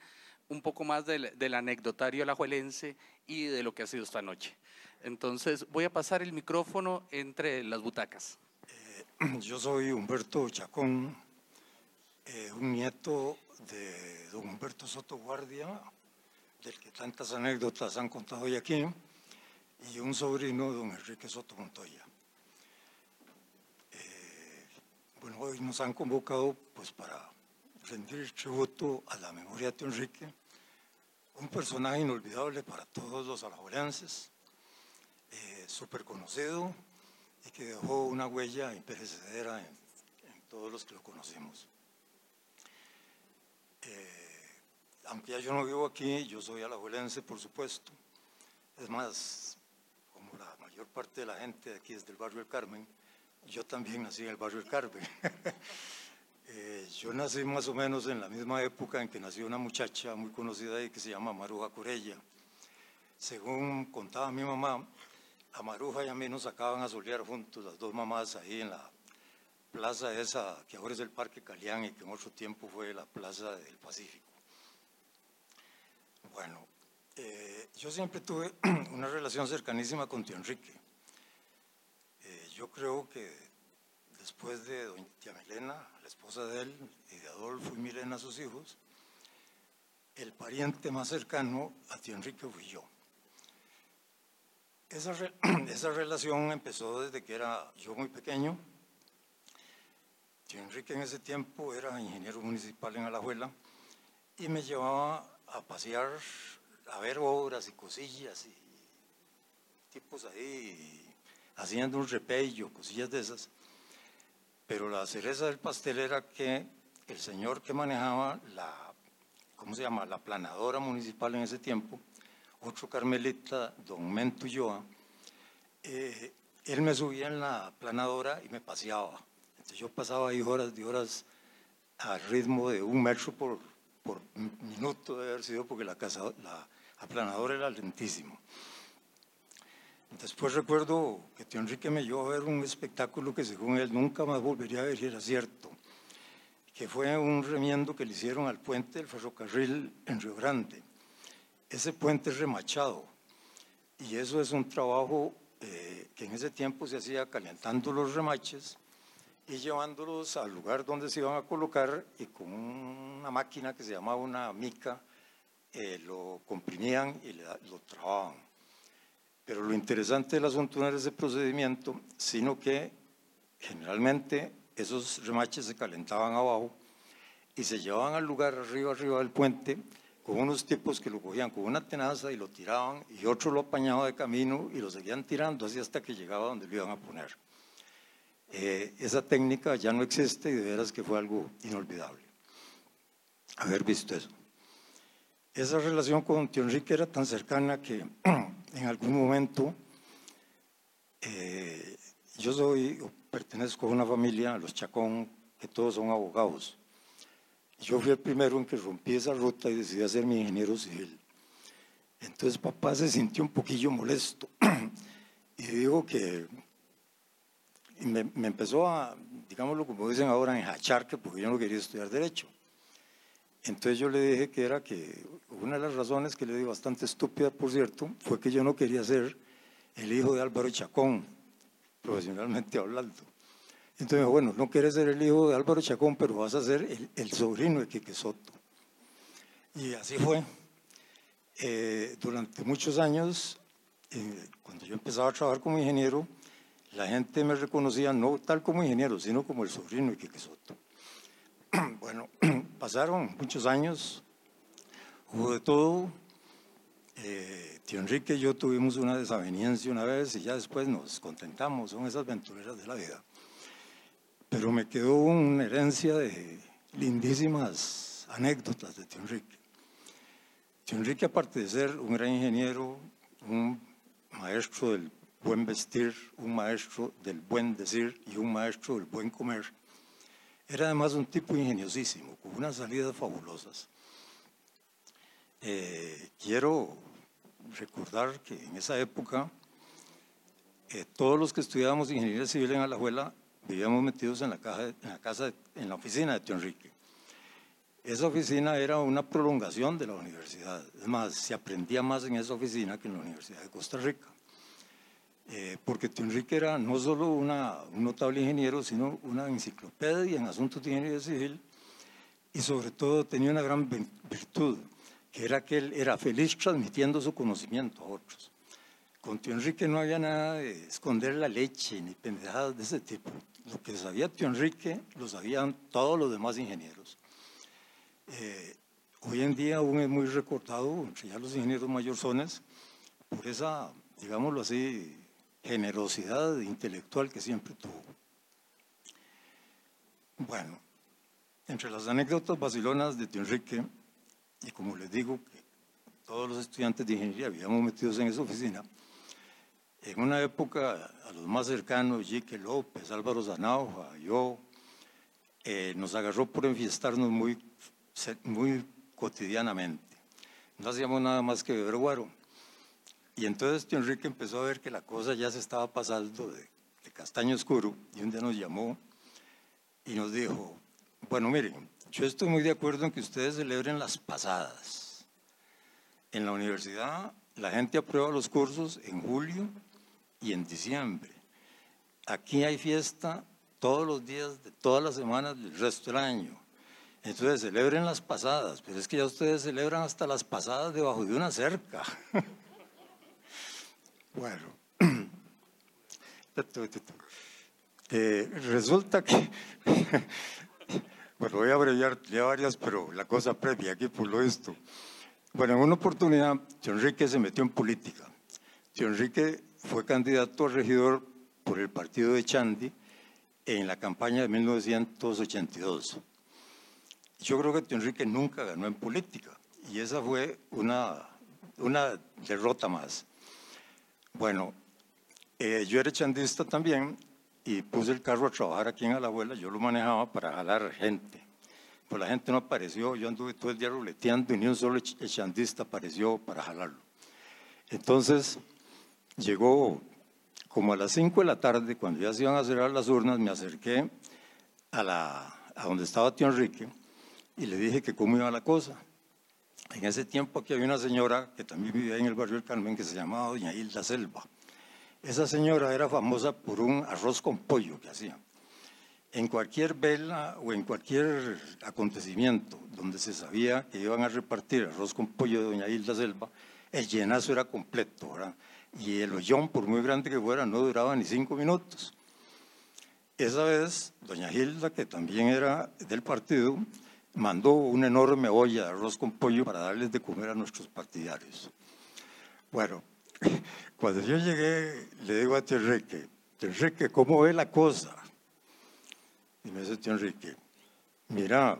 un poco más del, del anecdotario alajuelense y de lo que ha sido esta noche. Entonces, voy a pasar el micrófono entre las butacas. *clears throat* Yo soy Humberto Chacón, eh, un nieto de don Humberto Soto Guardia, del que tantas anécdotas han contado hoy aquí, y un sobrino don Enrique Soto Montoya. Eh, bueno, hoy nos han convocado pues para rendir tributo a la memoria de Enrique, un personaje inolvidable para todos los alajuelenses, eh, súper conocido, y que dejó una huella imperecedera en, en todos los que lo conocimos. Eh, aunque ya yo no vivo aquí, yo soy alajuelense, por supuesto. Es más, como la mayor parte de la gente de aquí es del barrio del Carmen, yo también nací en el barrio del Carmen. *laughs* Eh, yo nací más o menos en la misma época en que nació una muchacha muy conocida ahí que se llama Maruja Corella. Según contaba mi mamá, a Maruja y a mí nos sacaban a solear juntos, las dos mamás ahí en la plaza esa que ahora es el Parque Calián y que en otro tiempo fue la Plaza del Pacífico. Bueno, eh, yo siempre tuve *clears throat* una relación cercanísima con tío Enrique. Eh, yo creo que después de doña tía Milena, la esposa de él, y de Adolfo y Milena, sus hijos, el pariente más cercano a tío Enrique fui yo. Esa, re- *clears throat* esa relación empezó desde que era yo muy pequeño. Tío Enrique en ese tiempo era ingeniero municipal en Alajuela y me llevaba a pasear, a ver obras y cosillas y tipos ahí haciendo un repello, cosillas de esas. Pero la cereza del pastel era que el señor que manejaba la, ¿cómo se llama? La planadora municipal en ese tiempo, otro carmelita, don Mento Ulloa, eh, él me subía en la planadora y me paseaba. Entonces yo pasaba ahí horas de horas al ritmo de un metro por, por minuto de haber sido porque la, casa, la aplanadora era lentísimo. Después recuerdo que tío Enrique me llevó a ver un espectáculo que según él nunca más volvería a ver y era cierto, que fue un remiendo que le hicieron al puente del ferrocarril en Río Grande. Ese puente es remachado y eso es un trabajo eh, que en ese tiempo se hacía calentando los remaches y llevándolos al lugar donde se iban a colocar y con una máquina que se llamaba una mica eh, lo comprimían y lo trababan. Pero lo interesante del asunto no era ese procedimiento, sino que generalmente esos remaches se calentaban abajo y se llevaban al lugar arriba, arriba del puente, con unos tipos que lo cogían con una tenaza y lo tiraban, y otro lo apañaba de camino y lo seguían tirando así hasta que llegaba donde lo iban a poner. Eh, esa técnica ya no existe y de veras que fue algo inolvidable haber visto eso. Esa relación con tío Enrique era tan cercana que *clears throat* en algún momento eh, yo soy, pertenezco a una familia, los Chacón, que todos son abogados. Yo fui el primero en que rompí esa ruta y decidí ser mi ingeniero civil. Entonces papá se sintió un poquillo molesto *clears throat* y dijo que y me, me empezó a, digámoslo como dicen ahora, a enjachar que porque yo no quería estudiar derecho. Entonces yo le dije que era que una de las razones que le di bastante estúpida, por cierto, fue que yo no quería ser el hijo de Álvaro Chacón, profesionalmente hablando. Entonces, bueno, no quieres ser el hijo de Álvaro Chacón, pero vas a ser el, el sobrino de Quique Soto. Y así fue. Eh, durante muchos años, eh, cuando yo empezaba a trabajar como ingeniero, la gente me reconocía no tal como ingeniero, sino como el sobrino de Quique Soto. *clears throat* Bueno, *clears throat* pasaron muchos años, hubo de todo. Eh, tío Enrique y yo tuvimos una desaveniencia una vez y ya después nos contentamos, son esas aventureras de la vida. Pero me quedó una herencia de lindísimas anécdotas de tío Enrique. Tío Enrique, aparte de ser un gran ingeniero, un maestro del buen vestir, un maestro del buen decir y un maestro del buen comer, era además un tipo ingeniosísimo, con unas salidas fabulosas. Eh, quiero recordar que en esa época eh, todos los que estudiábamos ingeniería civil en Alajuela vivíamos metidos en la, casa, en la oficina de tío Enrique. Esa oficina era una prolongación de la universidad. Es más, se aprendía más en esa oficina que en la Universidad de Costa Rica. Eh, porque tío Enrique era no solo una, un notable ingeniero, sino una enciclopedia en asuntos de ingeniería civil y sobre todo tenía una gran virtud, que era que él era feliz transmitiendo su conocimiento a otros. Con tío Enrique no había nada de esconder la leche ni pendejadas de ese tipo. Lo que sabía tío Enrique lo sabían todos los demás ingenieros. Eh, hoy en día aún es muy recordado entre ya los ingenieros mayorzones por esa, digámoslo así, generosidad intelectual que siempre tuvo. Bueno, entre las anécdotas vacilonas de tío Enrique, y como les digo, todos los estudiantes de ingeniería habíamos metidos en esa oficina, en una época a los más cercanos, Jique López, Álvaro Zanauja, yo, eh, nos agarró por enfiestarnos muy, muy cotidianamente. No hacíamos nada más que beber guaro. Y entonces tío Enrique empezó a ver que la cosa ya se estaba pasando de, de castaño oscuro y un día nos llamó y nos dijo, bueno, miren, yo estoy muy de acuerdo en que ustedes celebren las pasadas. En la universidad la gente aprueba los cursos en julio y en diciembre. Aquí hay fiesta todos los días de todas las semanas del resto del año. Entonces celebren las pasadas, pero es que ya ustedes celebran hasta las pasadas debajo de una cerca. *laughs* bueno, *clears throat* eh, resulta que, *laughs* bueno, voy a abreviar ya varias, pero la cosa previa aquí por lo esto. Bueno, en una oportunidad, Tío Enrique se metió en política. Tío Enrique fue candidato a regidor por el partido de Chandi en la campaña de 1982. Yo creo que Tío Enrique nunca ganó en política y esa fue una, una derrota más. Bueno, eh, yo era chandista también y puse el carro a trabajar aquí en Alajuela, yo lo manejaba para jalar gente. Pues la gente no apareció, yo anduve todo el día ruleteando y ni un solo chandista apareció para jalarlo. Entonces, llegó como a las 5 de la tarde, cuando ya se iban a cerrar las urnas, me acerqué a, la, a donde estaba tío Enrique y le dije que cómo iba la cosa. En ese tiempo aquí había una señora que también vivía en el barrio del Carmen que se llamaba Doña Hilda Selva. Esa señora era famosa por un arroz con pollo que hacía. En cualquier vela o en cualquier acontecimiento donde se sabía que iban a repartir arroz con pollo de Doña Hilda Selva, el llenazo era completo, ¿verdad? Y el hoyón, por muy grande que fuera, no duraba ni cinco minutos. Esa vez, Doña Hilda, que también era del partido, mandó una enorme olla de arroz con pollo para darles de comer a nuestros partidarios. Bueno, *laughs* cuando yo llegué, le digo a tío Enrique, ¿cómo ve la cosa? Y me dice tío mira,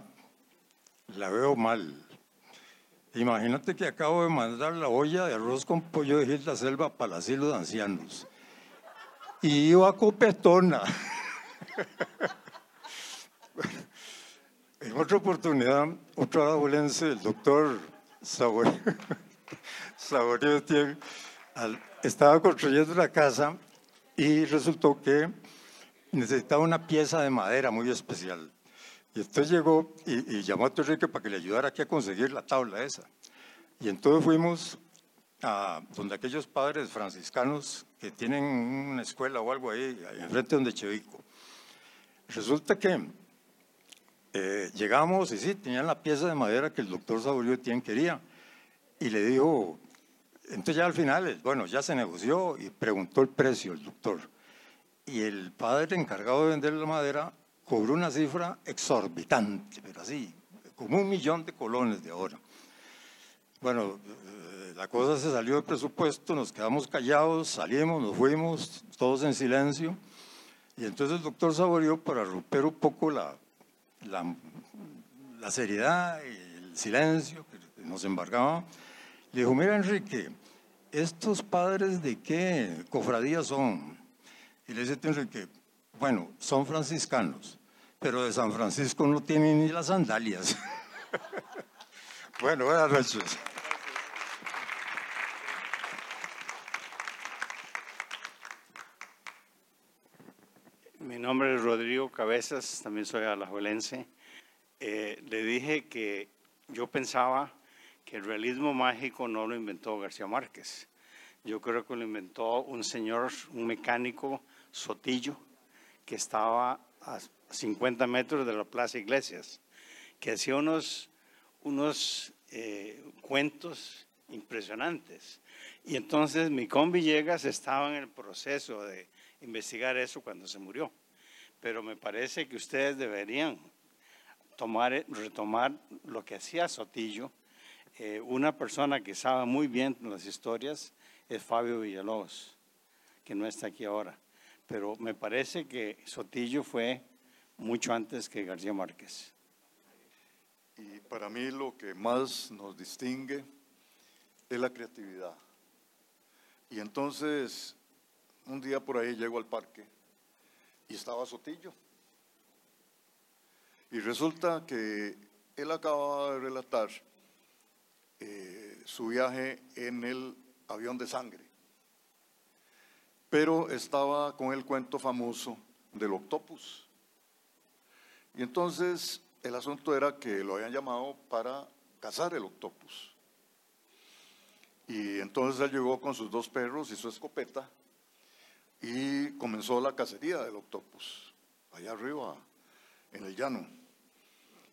la veo mal. Imagínate que acabo de mandar la olla de arroz con pollo de Gilda Selva para el asilo de ancianos. Y iba copetona. *laughs* En otra oportunidad, otro abuelense, el doctor Saborio, *laughs* estaba construyendo una casa y resultó que necesitaba una pieza de madera muy especial. Y entonces llegó y, llamó a Enrique para que le ayudara aquí a conseguir la tabla esa. Y entonces fuimos a donde aquellos padres franciscanos que tienen una escuela o algo ahí, enfrente donde Chevico. Resulta que eh, llegamos y sí, tenían la pieza de madera que el doctor Saborio Tien quería. Y le dijo, entonces ya al final, bueno, ya se negoció y preguntó el precio el doctor. Y el padre encargado de vender la madera cobró una cifra exorbitante, pero así, como un millón de colones de oro. Bueno, eh, la cosa se salió del presupuesto, nos quedamos callados, salimos, nos fuimos, todos en silencio. Y entonces el doctor Saborio, para romper un poco la, la, seriedad y el silencio que nos embargaba, le dijo, mira Enrique, ¿estos padres de qué cofradía son? Y le dice Enrique, bueno, son franciscanos, pero de San Francisco no tienen ni las sandalias. *laughs* bueno, buenas noches. Nombre es Rodrigo Cabezas, también soy alajuelense. Eh, le dije que yo pensaba que el realismo mágico no lo inventó García Márquez. Yo creo que lo inventó un señor, un mecánico, Sotillo, que estaba a 50 metros de la Plaza Iglesias, que hacía unos, unos eh, cuentos impresionantes. Y entonces Micón Villegas estaba en el proceso de investigar eso cuando se murió. Pero me parece que ustedes deberían tomar, retomar lo que hacía Sotillo. Eh, una persona que sabe muy bien las historias es Fabio Villalobos, que no está aquí ahora. Pero me parece que Sotillo fue mucho antes que García Márquez. Y para mí lo que más nos distingue es la creatividad. Y entonces un día por ahí llego al parque y estaba Sotillo. Y resulta que él acababa de relatar eh, su viaje en el avión de sangre. Pero estaba con el cuento famoso del octopus. Y entonces el asunto era que lo habían llamado para cazar el octopus. Y entonces él llegó con sus dos perros y su escopeta y comenzó la cacería del octopus, allá arriba, en el llano.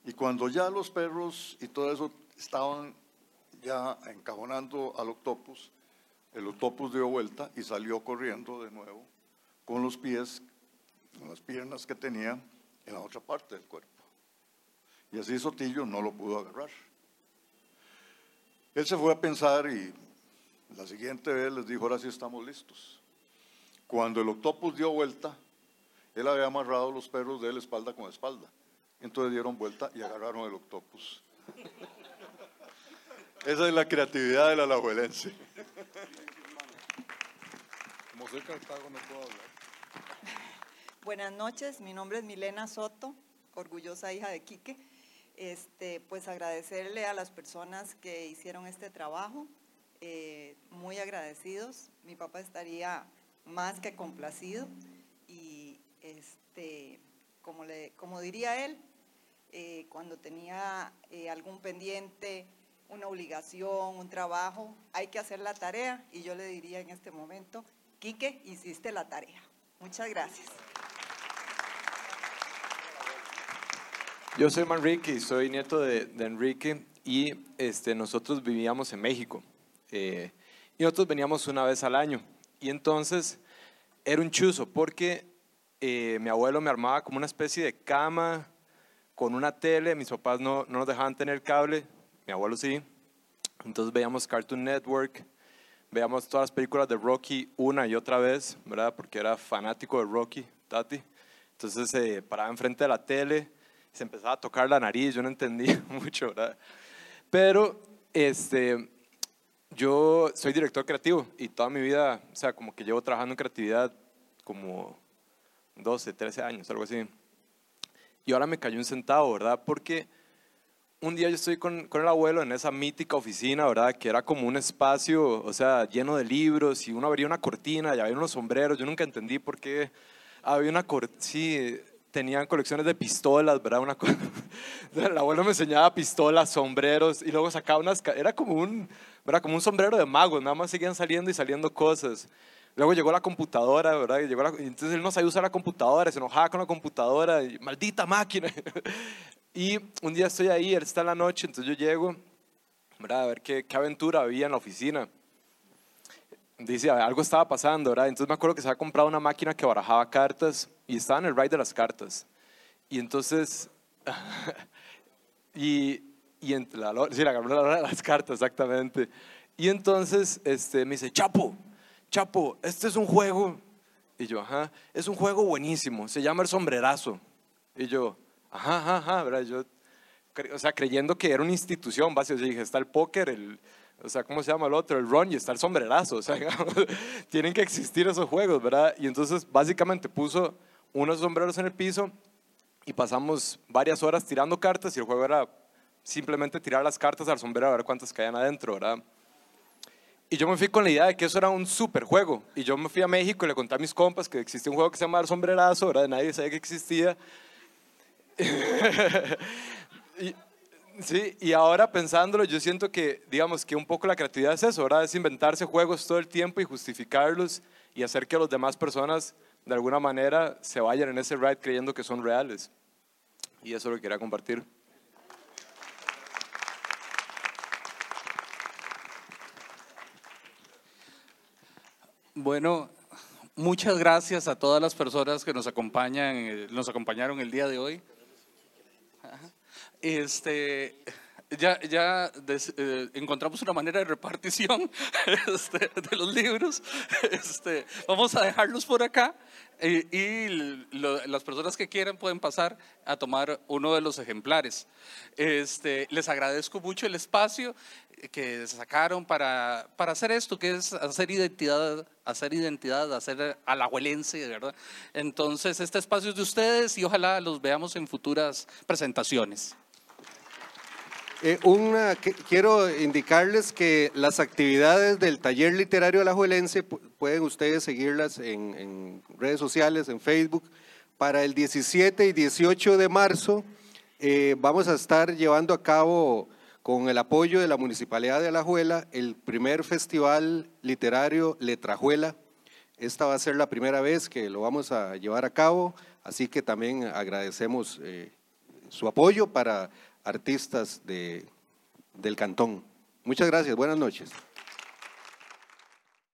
Y cuando ya los perros y todo eso estaban ya encabonando al octopus, el octopus dio vuelta y salió corriendo de nuevo con los pies, con las piernas que tenía en la otra parte del cuerpo. Y así Sotillo no lo pudo agarrar. Él se fue a pensar y la siguiente vez les dijo, ahora sí estamos listos. Cuando el octopus dio vuelta, él había amarrado los perros de él espalda con espalda. Entonces dieron vuelta y agarraron el octopus. Esa es la creatividad del alajuelense. Como soy Cartago no puedo hablar. Buenas noches, mi nombre es Milena Soto, orgullosa hija de Quique. Este, pues agradecerle a las personas que hicieron este trabajo, eh, muy agradecidos. Mi papá estaría más que complacido y este, como, le, como diría él, eh, cuando tenía eh, algún pendiente, una obligación, un trabajo, hay que hacer la tarea y yo le diría en este momento, Quique, hiciste la tarea. Muchas gracias. Yo soy Manrique soy nieto de, de Enrique y este, nosotros vivíamos en México. Eh, y nosotros veníamos una vez al año. Y entonces era un chuzo porque eh, mi abuelo me armaba como una especie de cama con una tele. Mis papás no, no nos dejaban tener cable, mi abuelo sí. Entonces veíamos Cartoon Network, veíamos todas las películas de Rocky una y otra vez, ¿verdad? Porque era fanático de Rocky, Tati. Entonces se paraba enfrente de la tele, se empezaba a tocar la nariz, yo no entendía *laughs* mucho, ¿verdad? Pero este, yo soy director creativo y toda mi vida, o sea, como que llevo trabajando en creatividad como 12, 13 años, algo así. Y ahora me cayó un centavo, ¿verdad? Porque un día yo estoy con, con, el abuelo en esa mítica oficina, ¿verdad? Que era como un espacio, o sea, lleno de libros y uno abría una cortina y había unos sombreros. Yo nunca entendí por qué había una cortina, sí, tenían colecciones de pistolas, ¿verdad? Una el *laughs* abuelo me enseñaba pistolas, sombreros y luego sacaba unas, era como un, ¿verdad? Como un sombrero de mago, nada más seguían saliendo y saliendo cosas. Luego llegó la computadora, ¿verdad? Llegó la, entonces él no sabía usar la computadora, se enojaba con la computadora, y, maldita máquina. *laughs* y un día estoy ahí, él está en la noche, entonces yo llego, ¿verdad? A ver qué, qué aventura había en la oficina. Dice, algo estaba pasando, ¿verdad? Entonces me acuerdo que se había comprado una máquina que barajaba cartas y estaba en el ride de las cartas. Y entonces, *laughs* y, y en la, sí, la, la, de las cartas, exactamente. Y entonces este, me dice, Chapo, Chapo, este es un juego. Y yo, ajá, es un juego buenísimo, se llama el sombrerazo. Y yo, ajá, ajá, ajá, ¿verdad? Yo, o sea, creyendo que era una institución, básicamente, dije, está el póker, el, o sea, ¿cómo se llama el otro? El run y está el sombrerazo. O sea, *laughs* tienen que existir esos juegos, ¿verdad? Y entonces básicamente puso unos sombreros en el piso y pasamos varias horas tirando cartas y el juego era simplemente tirar las cartas al sombrero a ver cuántas caían adentro, ¿verdad? Y yo me fui con la idea de que eso era un super juego. Y yo me fui a México y le conté a mis compas que existía un juego que se llama el sombrerazo, ¿verdad? Nadie sabía que existía. *laughs* y, Sí, y ahora pensándolo, yo siento que, digamos, que un poco la creatividad es eso, ¿verdad? Es inventarse juegos todo el tiempo y justificarlos y hacer que las demás personas, de alguna manera, se vayan en ese ride creyendo que son reales. Y eso es lo que quería compartir. Bueno, muchas gracias a todas las personas que nos acompañan, eh, nos acompañaron el día de hoy. Este, ya, ya eh, encontramos una manera de repartición *laughs* este, de los libros. Este, vamos a dejarlos por acá eh, y las personas que quieran pueden pasar a tomar uno de los ejemplares. Este, les agradezco mucho el espacio que sacaron para, para hacer esto, que es hacer identidad, hacer identidad, hacer alajuelense, ¿verdad? Entonces, este espacio es de ustedes y ojalá los veamos en futuras presentaciones. Eh, una, que- quiero indicarles que las actividades del taller literario alajuelense pu- pueden ustedes seguirlas en, en redes sociales, en Facebook. Para el 17 y 18 de marzo eh, vamos a estar llevando a cabo, con el apoyo de la Municipalidad de Alajuela, el primer festival literario Letrajuela. Esta va a ser la primera vez que lo vamos a llevar a cabo, así que también agradecemos eh, su apoyo para artistas de, del cantón. Muchas gracias, buenas noches.